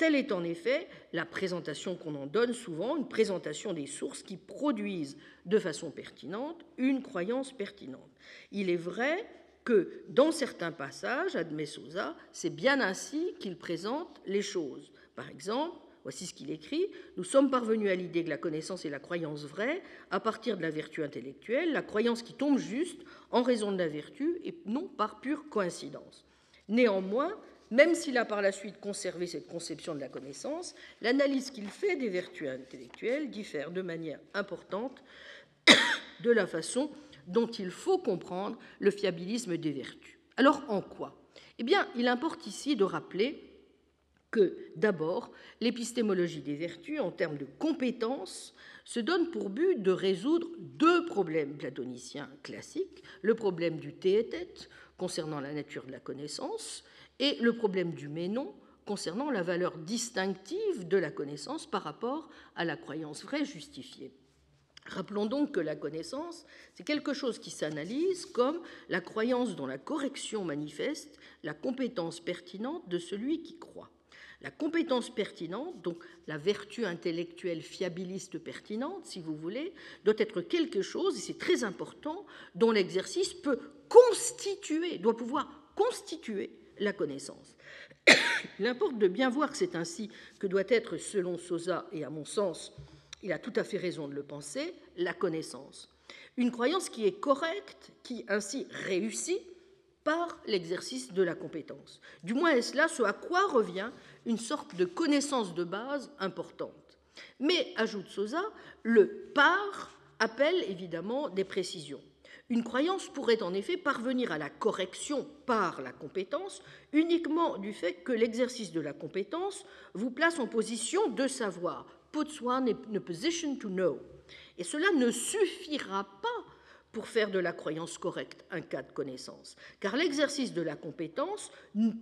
Speaker 2: Telle est en effet la présentation qu'on en donne souvent, une présentation des sources qui produisent de façon pertinente une croyance pertinente. Il est vrai que dans certains passages, admet Souza, c'est bien ainsi qu'il présente les choses. Par exemple, voici ce qu'il écrit, nous sommes parvenus à l'idée que la connaissance est la croyance vraie à partir de la vertu intellectuelle, la croyance qui tombe juste en raison de la vertu et non par pure coïncidence. Néanmoins, même s'il a par la suite conservé cette conception de la connaissance, l'analyse qu'il fait des vertus intellectuelles diffère de manière importante de la façon dont il faut comprendre le fiabilisme des vertus. Alors en quoi? Eh bien, il importe ici de rappeler que, d'abord, l'épistémologie des vertus, en termes de compétences, se donne pour but de résoudre deux problèmes platoniciens classiques, le problème du tête concernant la nature de la connaissance, et le problème du ménon concernant la valeur distinctive de la connaissance par rapport à la croyance vraie justifiée. Rappelons donc que la connaissance, c'est quelque chose qui s'analyse comme la croyance dont la correction manifeste la compétence pertinente de celui qui croit. La compétence pertinente, donc la vertu intellectuelle fiabiliste pertinente, si vous voulez, doit être quelque chose, et c'est très important, dont l'exercice peut constituer, doit pouvoir constituer la connaissance. Il importe de bien voir que c'est ainsi que doit être, selon Sosa, et à mon sens, il a tout à fait raison de le penser, la connaissance. Une croyance qui est correcte, qui ainsi réussit par l'exercice de la compétence. Du moins est-ce là ce à quoi revient une sorte de connaissance de base importante. Mais, ajoute Sosa, le par appelle évidemment des précisions. Une croyance pourrait en effet parvenir à la correction par la compétence uniquement du fait que l'exercice de la compétence vous place en position de savoir, puts one in a position to know. Et cela ne suffira pas pour faire de la croyance correcte un cas de connaissance, car l'exercice de la compétence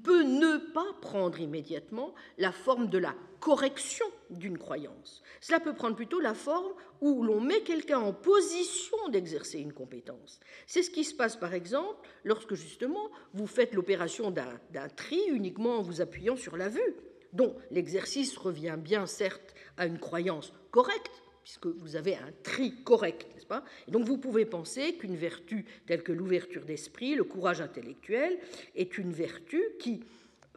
Speaker 2: peut ne pas prendre immédiatement la forme de la correction d'une croyance. Cela peut prendre plutôt la forme où l'on met quelqu'un en position d'exercer une compétence. C'est ce qui se passe par exemple lorsque justement vous faites l'opération d'un tri uniquement en vous appuyant sur la vue, dont l'exercice revient bien certes à une croyance correcte, puisque vous avez un tri correct, Et donc vous pouvez penser qu'une vertu telle que l'ouverture d'esprit, le courage intellectuel, est une vertu qui,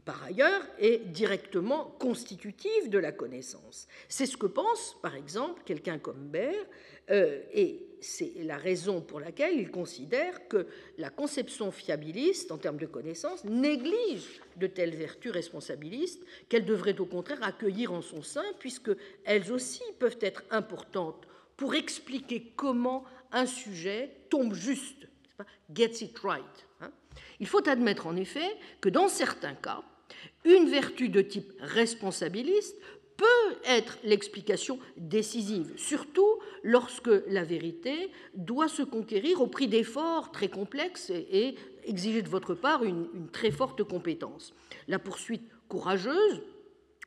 Speaker 2: par ailleurs, est directement constitutive de la connaissance. C'est ce que pense, par exemple, quelqu'un comme Baer, euh, et c'est la raison pour laquelle il considère que la conception fiabiliste en termes de connaissance néglige de telles vertus responsabilistes qu'elle devrait au contraire accueillir en son sein, puisqu'elles aussi peuvent être importantes pour expliquer comment un sujet tombe juste, gets it right. Hein. Il faut admettre en effet que dans certains cas, une vertu de type responsabiliste peut être l'explication décisive, surtout lorsque la vérité doit se conquérir au prix d'efforts très complexes et, exiger de votre part une, une très forte compétence. La poursuite courageuse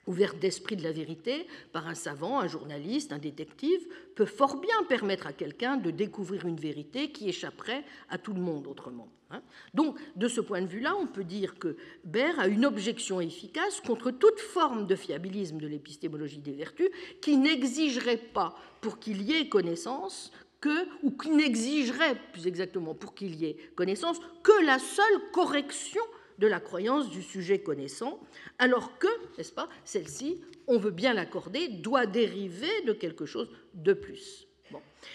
Speaker 2: ouverte d'esprit de la vérité par un savant, un journaliste, un détective, peut fort bien permettre à quelqu'un de découvrir une vérité qui échapperait à tout le monde autrement. Hein. Donc, de ce point de vue-là, on peut dire que Baer a une objection efficace contre toute forme de fiabilisme de l'épistémologie des vertus qui n'exigerait pas, pour qu'il y ait connaissance, que, ou qui n'exigerait, plus exactement, pour qu'il y ait connaissance, que la seule correction de la croyance du sujet connaissant, alors que, n'est-ce pas, celle-ci, on veut bien l'accorder, doit dériver de quelque chose de plus.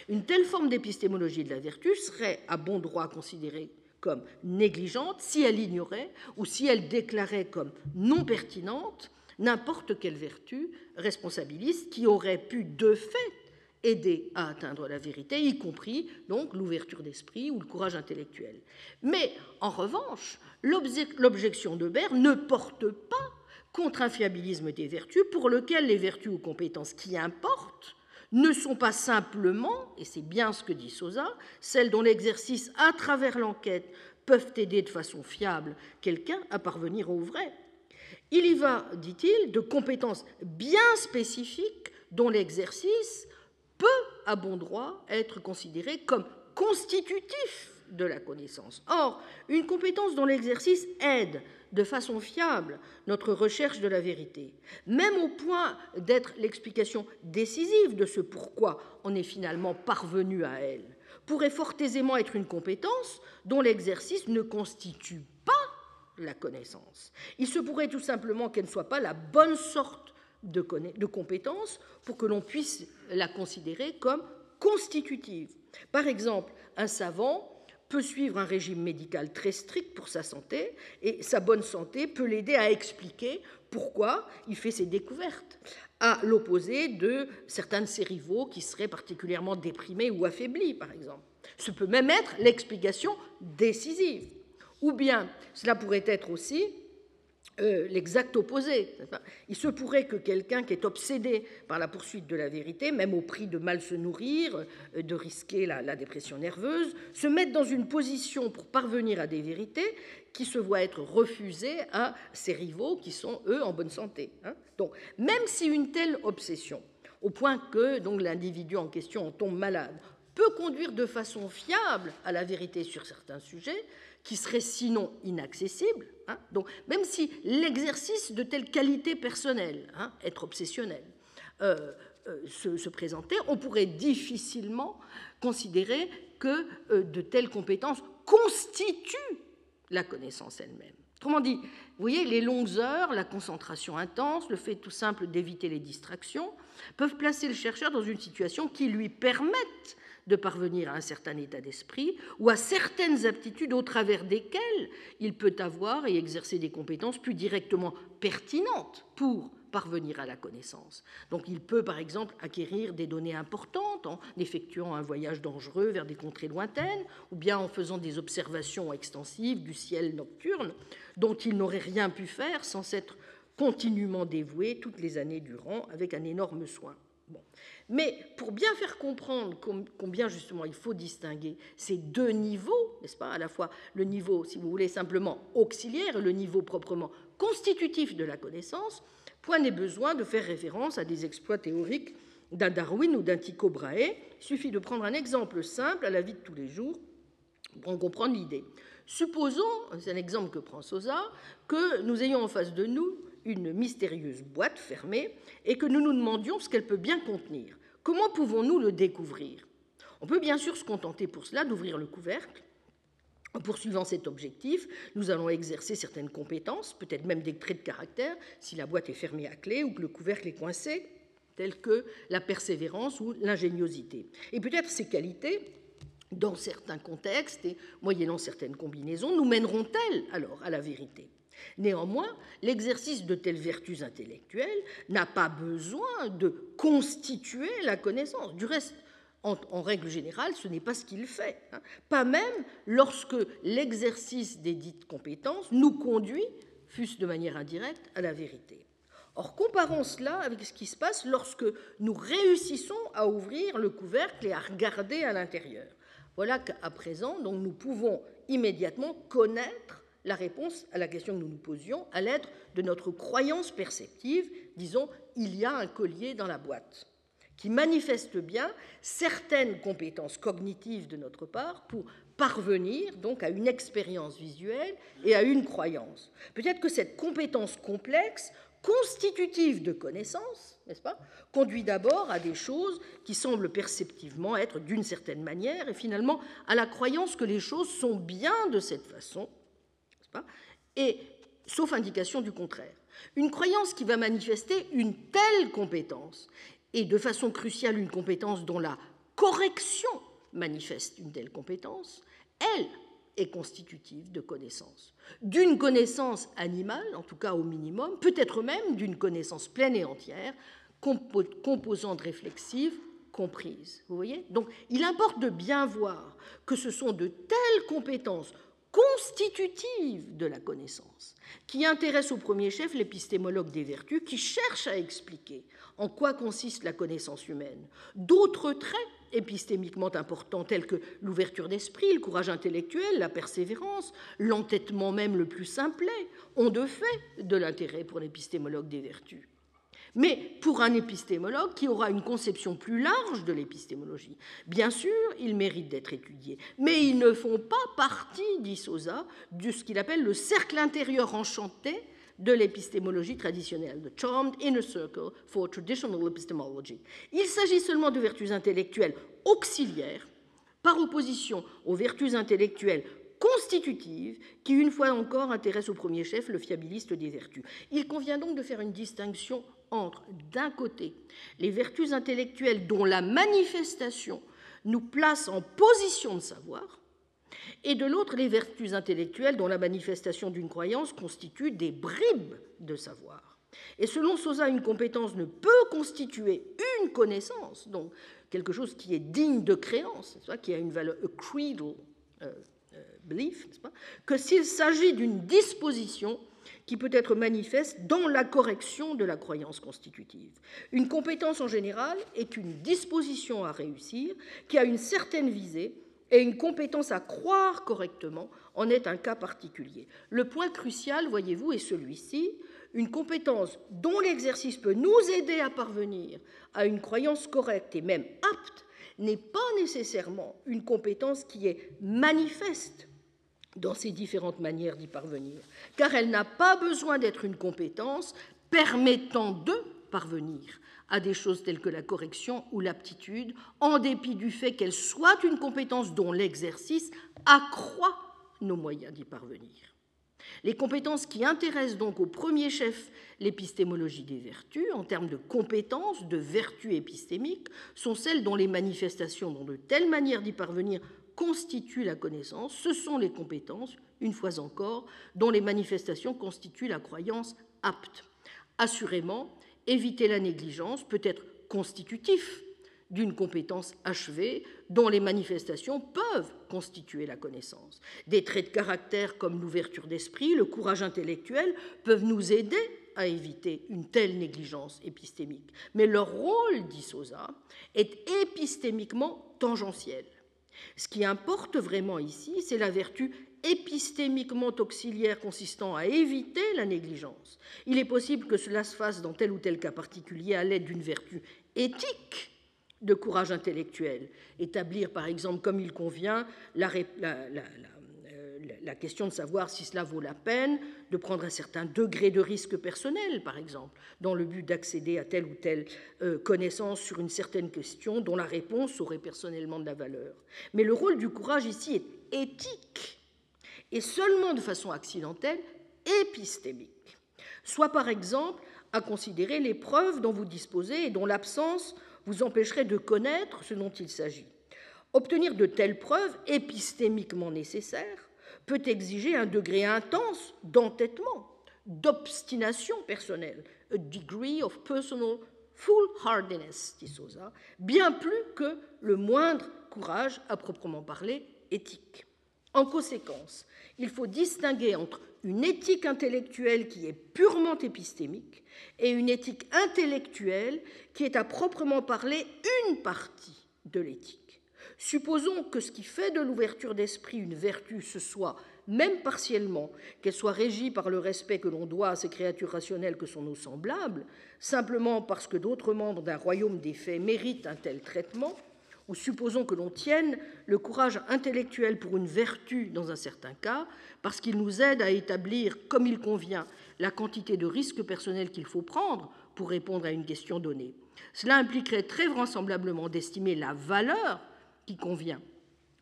Speaker 2: Une telle forme d'épistémologie de la vertu serait à bon droit considérée comme négligente si elle ignorait ou si elle déclarait comme non pertinente n'importe quelle vertu responsabiliste qui aurait pu de fait aider à atteindre la vérité, y compris donc l'ouverture d'esprit ou le courage intellectuel. Mais en revanche, l'objection de Baird ne porte pas contre un fiabilisme des vertus pour lequel les vertus ou compétences qui importent ne sont pas simplement, et c'est bien ce que dit Sosa, celles dont l'exercice à travers l'enquête peuvent aider de façon fiable quelqu'un à parvenir au vrai. Il y va, dit-il, de compétences bien spécifiques dont l'exercice peut, à bon droit, être considéré comme constitutif de la connaissance. Or, une compétence dont l'exercice aide de façon fiable notre recherche de la vérité, même au point d'être l'explication décisive de ce pourquoi on est finalement parvenu à elle, pourrait fort aisément être une compétence dont l'exercice ne constitue pas la connaissance. Il se pourrait tout simplement qu'elle ne soit pas la bonne sorte de, de compétence pour que l'on puisse la considérer comme constitutive. Par exemple, un savant peut suivre un régime médical très strict pour sa santé et sa bonne santé peut l'aider à expliquer pourquoi il fait ses découvertes, à l'opposé de certains de ses rivaux qui seraient particulièrement déprimés ou affaiblis, par exemple. Ce peut même être l'explication décisive. Ou bien, cela pourrait être aussi euh, l'exact opposé. Il se pourrait que quelqu'un qui est obsédé par la poursuite de la vérité, même au prix de mal se nourrir, euh, de risquer la, dépression nerveuse, se mette dans une position pour parvenir à des vérités qui se voient être refusées à ses rivaux qui sont, eux, en bonne santé. Hein. Donc, même si une telle obsession, au point que donc l'individu en question en tombe malade, peut conduire de façon fiable à la vérité sur certains sujets, qui seraient sinon inaccessibles, Hein, donc, même si l'exercice de telle qualité personnelle, hein, être obsessionnel, euh, euh, se, présentait, on pourrait difficilement considérer que euh, de telles compétences constituent la connaissance elle-même. Comment dit, vous voyez, les longues heures, la concentration intense, le fait tout simple d'éviter les distractions, peuvent placer le chercheur dans une situation qui lui permette de parvenir à un certain état d'esprit ou à certaines aptitudes au travers desquelles il peut avoir et exercer des compétences plus directement pertinentes pour parvenir à la connaissance. Donc il peut par exemple acquérir des données importantes en effectuant un voyage dangereux vers des contrées lointaines ou bien en faisant des observations extensives du ciel nocturne dont il n'aurait rien pu faire sans s'être continuellement dévoué toutes les années durant avec un énorme soin. Mais pour bien faire comprendre combien justement il faut distinguer ces deux niveaux, n'est-ce pas, à la fois le niveau, si vous voulez, simplement auxiliaire et le niveau proprement constitutif de la connaissance, point n'est besoin de faire référence à des exploits théoriques d'un Darwin ou d'un Tycho Brahe. Il suffit de prendre un exemple simple à la vie de tous les jours pour en comprendre l'idée. Supposons, c'est un exemple que prend Sosa, que nous ayons en face de nous une mystérieuse boîte fermée et que nous nous demandions ce qu'elle peut bien contenir. Comment pouvons-nous le découvrir? On peut bien sûr se contenter pour cela d'ouvrir le couvercle. En poursuivant cet objectif, nous allons exercer certaines compétences, peut-être même des traits de caractère, si la boîte est fermée à clé ou que le couvercle est coincé, tels que la persévérance ou l'ingéniosité. Et peut-être ces qualités, dans certains contextes et moyennant certaines combinaisons, nous mèneront-elles alors à la vérité? Néanmoins, l'exercice de telles vertus intellectuelles n'a pas besoin de constituer la connaissance. Du reste, en, règle générale, ce n'est pas ce qu'il fait. Hein. Pas même lorsque l'exercice des dites compétences nous conduit, fût-ce de manière indirecte, à la vérité. Or, comparons cela avec ce qui se passe lorsque nous réussissons à ouvrir le couvercle et à regarder à l'intérieur. Voilà qu'à présent, donc, nous pouvons immédiatement connaître la réponse à la question que nous nous posions à l'aide de notre croyance perceptive, disons, il y a un collier dans la boîte, qui manifeste bien certaines compétences cognitives de notre part pour parvenir donc à une expérience visuelle et à une croyance. Peut-être que cette compétence complexe, constitutive de connaissance, n'est-ce pas, conduit d'abord à des choses qui semblent perceptivement être d'une certaine manière et finalement à la croyance que les choses sont bien de cette façon et sauf indication du contraire. Une croyance qui va manifester une telle compétence, et de façon cruciale une compétence dont la correction manifeste une telle compétence, elle est constitutive de connaissance. D'une connaissance animale, en tout cas au minimum, peut-être même d'une connaissance pleine et entière, composante réflexive comprise. Vous voyez? Donc il importe de bien voir que ce sont de telles compétences constitutive de la connaissance, qui intéresse au premier chef l'épistémologue des vertus, qui cherche à expliquer en quoi consiste la connaissance humaine. D'autres traits épistémiquement importants, tels que l'ouverture d'esprit, le courage intellectuel, la persévérance, l'entêtement même le plus simplet, ont de fait de l'intérêt pour l'épistémologue des vertus mais pour un épistémologue qui aura une conception plus large de l'épistémologie. Bien sûr, ils méritent d'être étudiés, mais ils ne font pas partie, dit Sosa, de ce qu'il appelle le cercle intérieur enchanté de l'épistémologie traditionnelle, the charmed inner circle for traditional epistemology. Il s'agit seulement de vertus intellectuelles auxiliaires, par opposition aux vertus intellectuelles constitutives qui, une fois encore, intéressent au premier chef le fiabiliste des vertus. Il convient donc de faire une distinction entre, d'un côté, les vertus intellectuelles dont la manifestation nous place en position de savoir, et de l'autre, les vertus intellectuelles dont la manifestation d'une croyance constitue des bribes de savoir. Et selon Sosa, une compétence ne peut constituer une connaissance, donc quelque chose qui est digne de créance, qui a une valeur, a credal euh, euh, belief, que s'il s'agit d'une disposition qui peut être manifeste dans la correction de la croyance constitutive. Une compétence en général est une disposition à réussir qui a une certaine visée et une compétence à croire correctement en est un cas particulier. Le point crucial, voyez-vous, est celui-ci, une compétence dont l'exercice peut nous aider à parvenir à une croyance correcte et même apte n'est pas nécessairement une compétence qui est manifeste dans ses différentes manières d'y parvenir, car elle n'a pas besoin d'être une compétence permettant de parvenir à des choses telles que la correction ou l'aptitude, en dépit du fait qu'elle soit une compétence dont l'exercice accroît nos moyens d'y parvenir. Les compétences qui intéressent donc au premier chef l'épistémologie des vertus, en termes de compétences, de vertus épistémiques, sont celles dont les manifestations, dont de telles manières d'y parvenir constituent la connaissance, ce sont les compétences, une fois encore, dont les manifestations constituent la croyance apte. Assurément, éviter la négligence peut être constitutif d'une compétence achevée dont les manifestations peuvent constituer la connaissance. Des traits de caractère comme l'ouverture d'esprit, le courage intellectuel peuvent nous aider à éviter une telle négligence épistémique. Mais leur rôle, dit Sosa, est épistémiquement tangentiel. Ce qui importe vraiment ici, c'est la vertu épistémiquement auxiliaire consistant à éviter la négligence. Il est possible que cela se fasse dans tel ou tel cas particulier à l'aide d'une vertu éthique de courage intellectuel. Établir, par exemple, comme il convient, la, question de savoir si cela vaut la peine de prendre un certain degré de risque personnel, par exemple, dans le but d'accéder à telle ou telle euh, connaissance sur une certaine question dont la réponse aurait personnellement de la valeur. Mais le rôle du courage ici est éthique et seulement de façon accidentelle épistémique. Soit par exemple à considérer les preuves dont vous disposez et dont l'absence vous empêcherait de connaître ce dont il s'agit. Obtenir de telles preuves épistémiquement nécessaires peut exiger un degré intense d'entêtement, d'obstination personnelle, a degree of personal foolhardiness, dit Sosa, bien plus que le moindre courage à proprement parler éthique. En conséquence, il faut distinguer entre une éthique intellectuelle qui est purement épistémique et une éthique intellectuelle qui est à proprement parler une partie de l'éthique. Supposons que ce qui fait de l'ouverture d'esprit une vertu, ce soit, même partiellement, qu'elle soit régie par le respect que l'on doit à ces créatures rationnelles que sont nos semblables, simplement parce que d'autres membres d'un royaume des faits méritent un tel traitement, ou supposons que l'on tienne le courage intellectuel pour une vertu dans un certain cas, parce qu'il nous aide à établir, comme il convient, la quantité de risques personnels qu'il faut prendre pour répondre à une question donnée. Cela impliquerait très vraisemblablement d'estimer la valeur qui convient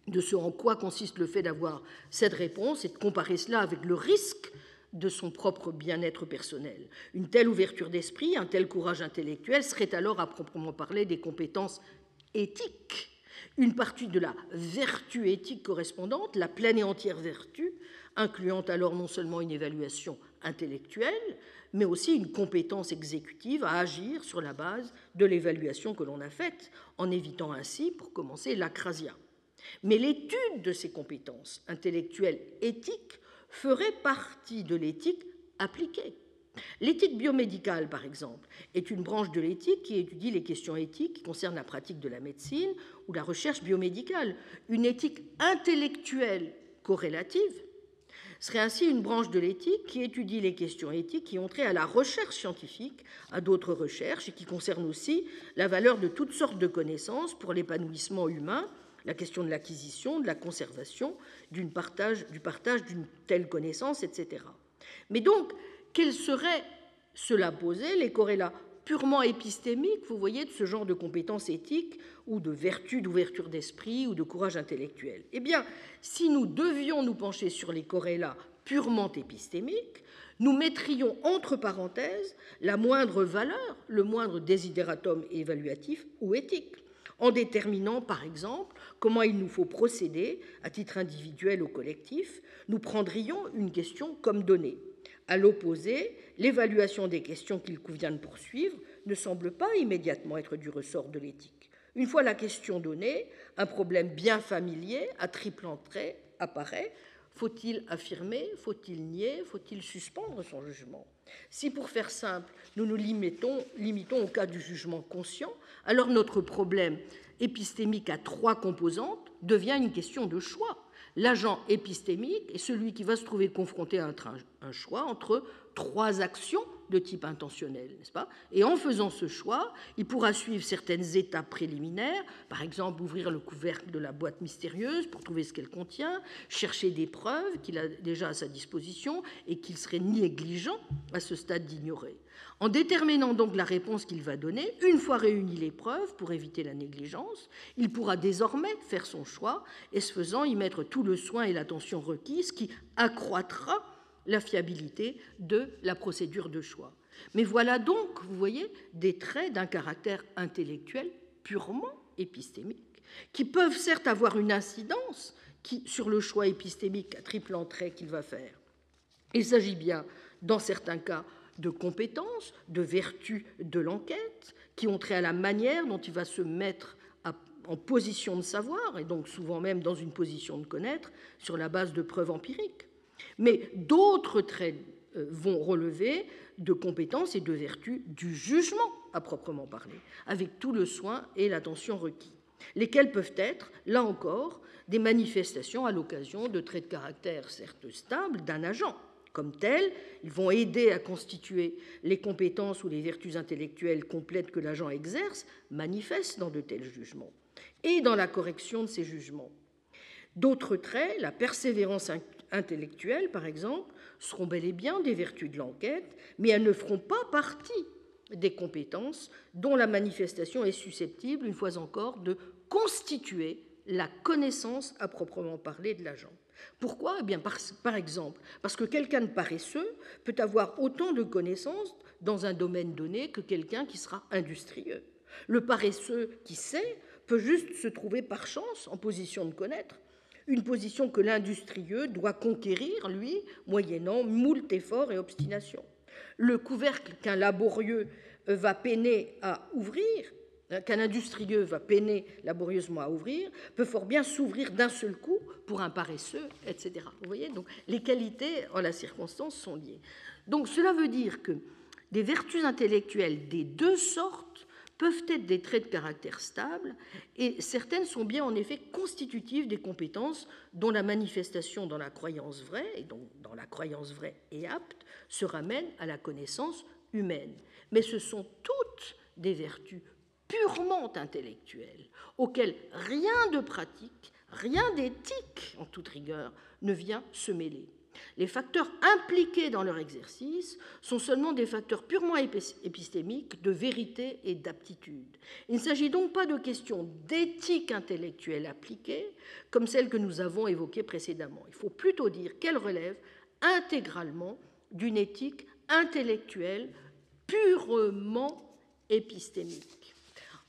Speaker 2: de ce en quoi consiste le fait d'avoir cette réponse et de comparer cela avec le risque de son propre bien-être personnel. Une telle ouverture d'esprit, un tel courage intellectuel serait alors à proprement parler des compétences éthiques. Une partie de la vertu éthique correspondante, la pleine et entière vertu, incluant alors non seulement une évaluation intellectuelle, mais aussi une compétence exécutive à agir sur la base de l'évaluation que l'on a faite, en évitant ainsi, pour commencer, l'acrasia. Mais l'étude de ces compétences intellectuelles éthiques ferait partie de l'éthique appliquée. L'éthique biomédicale, par exemple, est une branche de l'éthique qui étudie les questions éthiques qui concernent la pratique de la médecine ou la recherche biomédicale. Une éthique intellectuelle corrélative serait ainsi une branche de l'éthique qui étudie les questions éthiques qui ont trait à la recherche scientifique, à d'autres recherches, et qui concernent aussi la valeur de toutes sortes de connaissances pour l'épanouissement humain, la question de l'acquisition, de la conservation, du partage d'une telle connaissance, etc. Mais donc, quels seraient, cela posé, les corrélats purement épistémiques, vous voyez, de ce genre de compétences éthiques ou de vertu d'ouverture d'esprit ou de courage intellectuel Eh bien, si nous devions nous pencher sur les corrélats purement épistémique, nous mettrions entre parenthèses la moindre valeur, le moindre désidératum évaluatif ou éthique, en déterminant par exemple comment il nous faut procéder à titre individuel ou collectif, nous prendrions une question comme donnée. À l'opposé, l'évaluation des questions qu'il convient de poursuivre ne semble pas immédiatement être du ressort de l'éthique. Une fois la question donnée, un problème bien familier à triple entrée apparaît faut-il affirmer Faut-il nier Faut-il suspendre son jugement? Si, pour faire simple, nous nous limitons, au cas du jugement conscient, alors notre problème épistémique à trois composantes devient une question de choix. L'agent épistémique est celui qui va se trouver confronté à un choix entre trois actions de type intentionnel, n'est-ce pas? Et en faisant ce choix, il pourra suivre certaines étapes préliminaires, par exemple ouvrir le couvercle de la boîte mystérieuse pour trouver ce qu'elle contient, chercher des preuves qu'il a déjà à sa disposition et qu'il serait négligent à ce stade d'ignorer. En déterminant donc la réponse qu'il va donner, une fois réunies les preuves pour éviter la négligence, il pourra désormais faire son choix et ce faisant y mettre tout le soin et l'attention requise qui accroîtra la fiabilité de la procédure de choix. Mais voilà donc, vous voyez, des traits d'un caractère intellectuel purement épistémique, qui peuvent certes avoir une incidence sur le choix épistémique à triple entrée qu'il va faire. Il s'agit bien, dans certains cas, de compétences, de vertus de l'enquête, qui ont trait à la manière dont il va se mettre en position de savoir, et donc souvent même dans une position de connaître, sur la base de preuves empiriques. Mais d'autres traits euh, vont relever de compétences et de vertus du jugement à proprement parler, avec tout le soin et l'attention requis, lesquels peuvent être, là encore, des manifestations à l'occasion de traits de caractère certes stables d'un agent. Comme tels, ils vont aider à constituer les compétences ou les vertus intellectuelles complètes que l'agent exerce, manifeste dans de tels jugements, et dans la correction de ces jugements. D'autres traits, la persévérance intellectuelles, par exemple, seront bel et bien des vertus de l'enquête, mais elles ne feront pas partie des compétences dont la manifestation est susceptible, une fois encore, de constituer la connaissance à proprement parler de l'agent. Pourquoi? Eh bien, par, par, exemple, parce que quelqu'un de paresseux peut avoir autant de connaissances dans un domaine donné que quelqu'un qui sera industrieux. Le paresseux qui sait peut juste se trouver par chance en position de connaître, une position que l'industrieux doit conquérir, lui, moyennant moult efforts et obstination. Le couvercle qu'un laborieux va peiner à ouvrir, qu'un industrieux va peiner laborieusement à ouvrir, peut fort bien s'ouvrir d'un seul coup pour un paresseux, etc. Vous voyez, donc les qualités en la circonstance sont liées. Donc cela veut dire que des vertus intellectuelles des deux sortes peuvent être des traits de caractère stable, et certaines sont bien en effet constitutives des compétences dont la manifestation dans la croyance vraie, et donc dans la croyance vraie et apte, se ramène à la connaissance humaine. Mais ce sont toutes des vertus purement intellectuelles, auxquelles rien de pratique, rien d'éthique en toute rigueur ne vient se mêler. Les facteurs impliqués dans leur exercice sont seulement des facteurs purement épistémiques de vérité et d'aptitude. Il ne s'agit donc pas de questions d'éthique intellectuelle appliquée, comme celles que nous avons évoquées précédemment. Il faut plutôt dire qu'elles relèvent intégralement d'une éthique intellectuelle purement épistémique.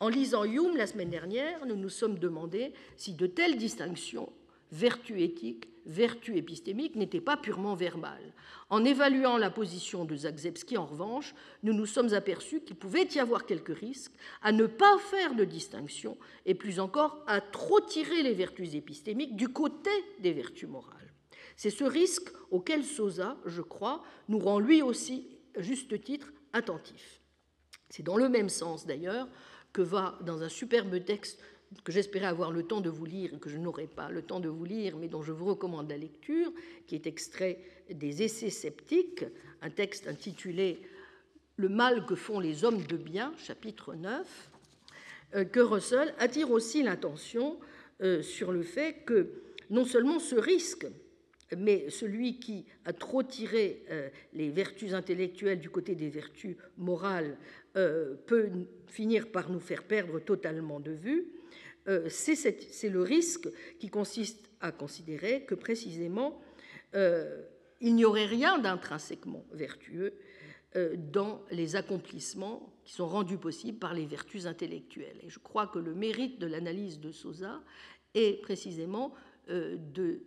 Speaker 2: En lisant Hume la semaine dernière, nous nous sommes demandé si de telles distinctions, vertu éthique, vertu épistémique n'était pas purement verbale. En évaluant la position de Zagzebski, en revanche, nous nous sommes aperçus qu'il pouvait y avoir quelques risques à ne pas faire de distinction et plus encore à trop tirer les vertus épistémiques du côté des vertus morales. C'est ce risque auquel Sosa, je crois, nous rend lui aussi, juste titre, attentifs. C'est dans le même sens d'ailleurs que va, dans un superbe texte que j'espérais avoir le temps de vous lire et que je n'aurai pas le temps de vous lire, mais dont je vous recommande la lecture, qui est extrait des Essais sceptiques, un texte intitulé Le mal que font les hommes de bien, chapitre 9, euh, que Russell attire aussi l'attention euh, sur le fait que non seulement ce risque, mais celui qui a trop tiré euh, les vertus intellectuelles du côté des vertus morales peut finir par nous faire perdre totalement de vue, euh, c'est le risque qui consiste à considérer que précisément euh, il n'y aurait rien d'intrinsèquement vertueux euh, dans les accomplissements qui sont rendus possibles par les vertus intellectuelles. Et je crois que le mérite de l'analyse de Sosa est précisément euh,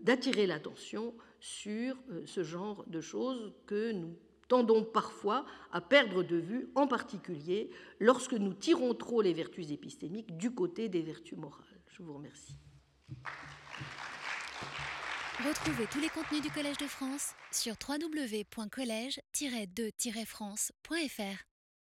Speaker 2: d'attirer l'attention sur euh, ce genre de choses que nous tendons parfois à perdre de vue, en particulier lorsque nous tirons trop les vertus épistémiques du côté des vertus morales. Je vous remercie.
Speaker 1: Retrouvez tous les contenus du Collège de France sur www.colège-2-france.fr.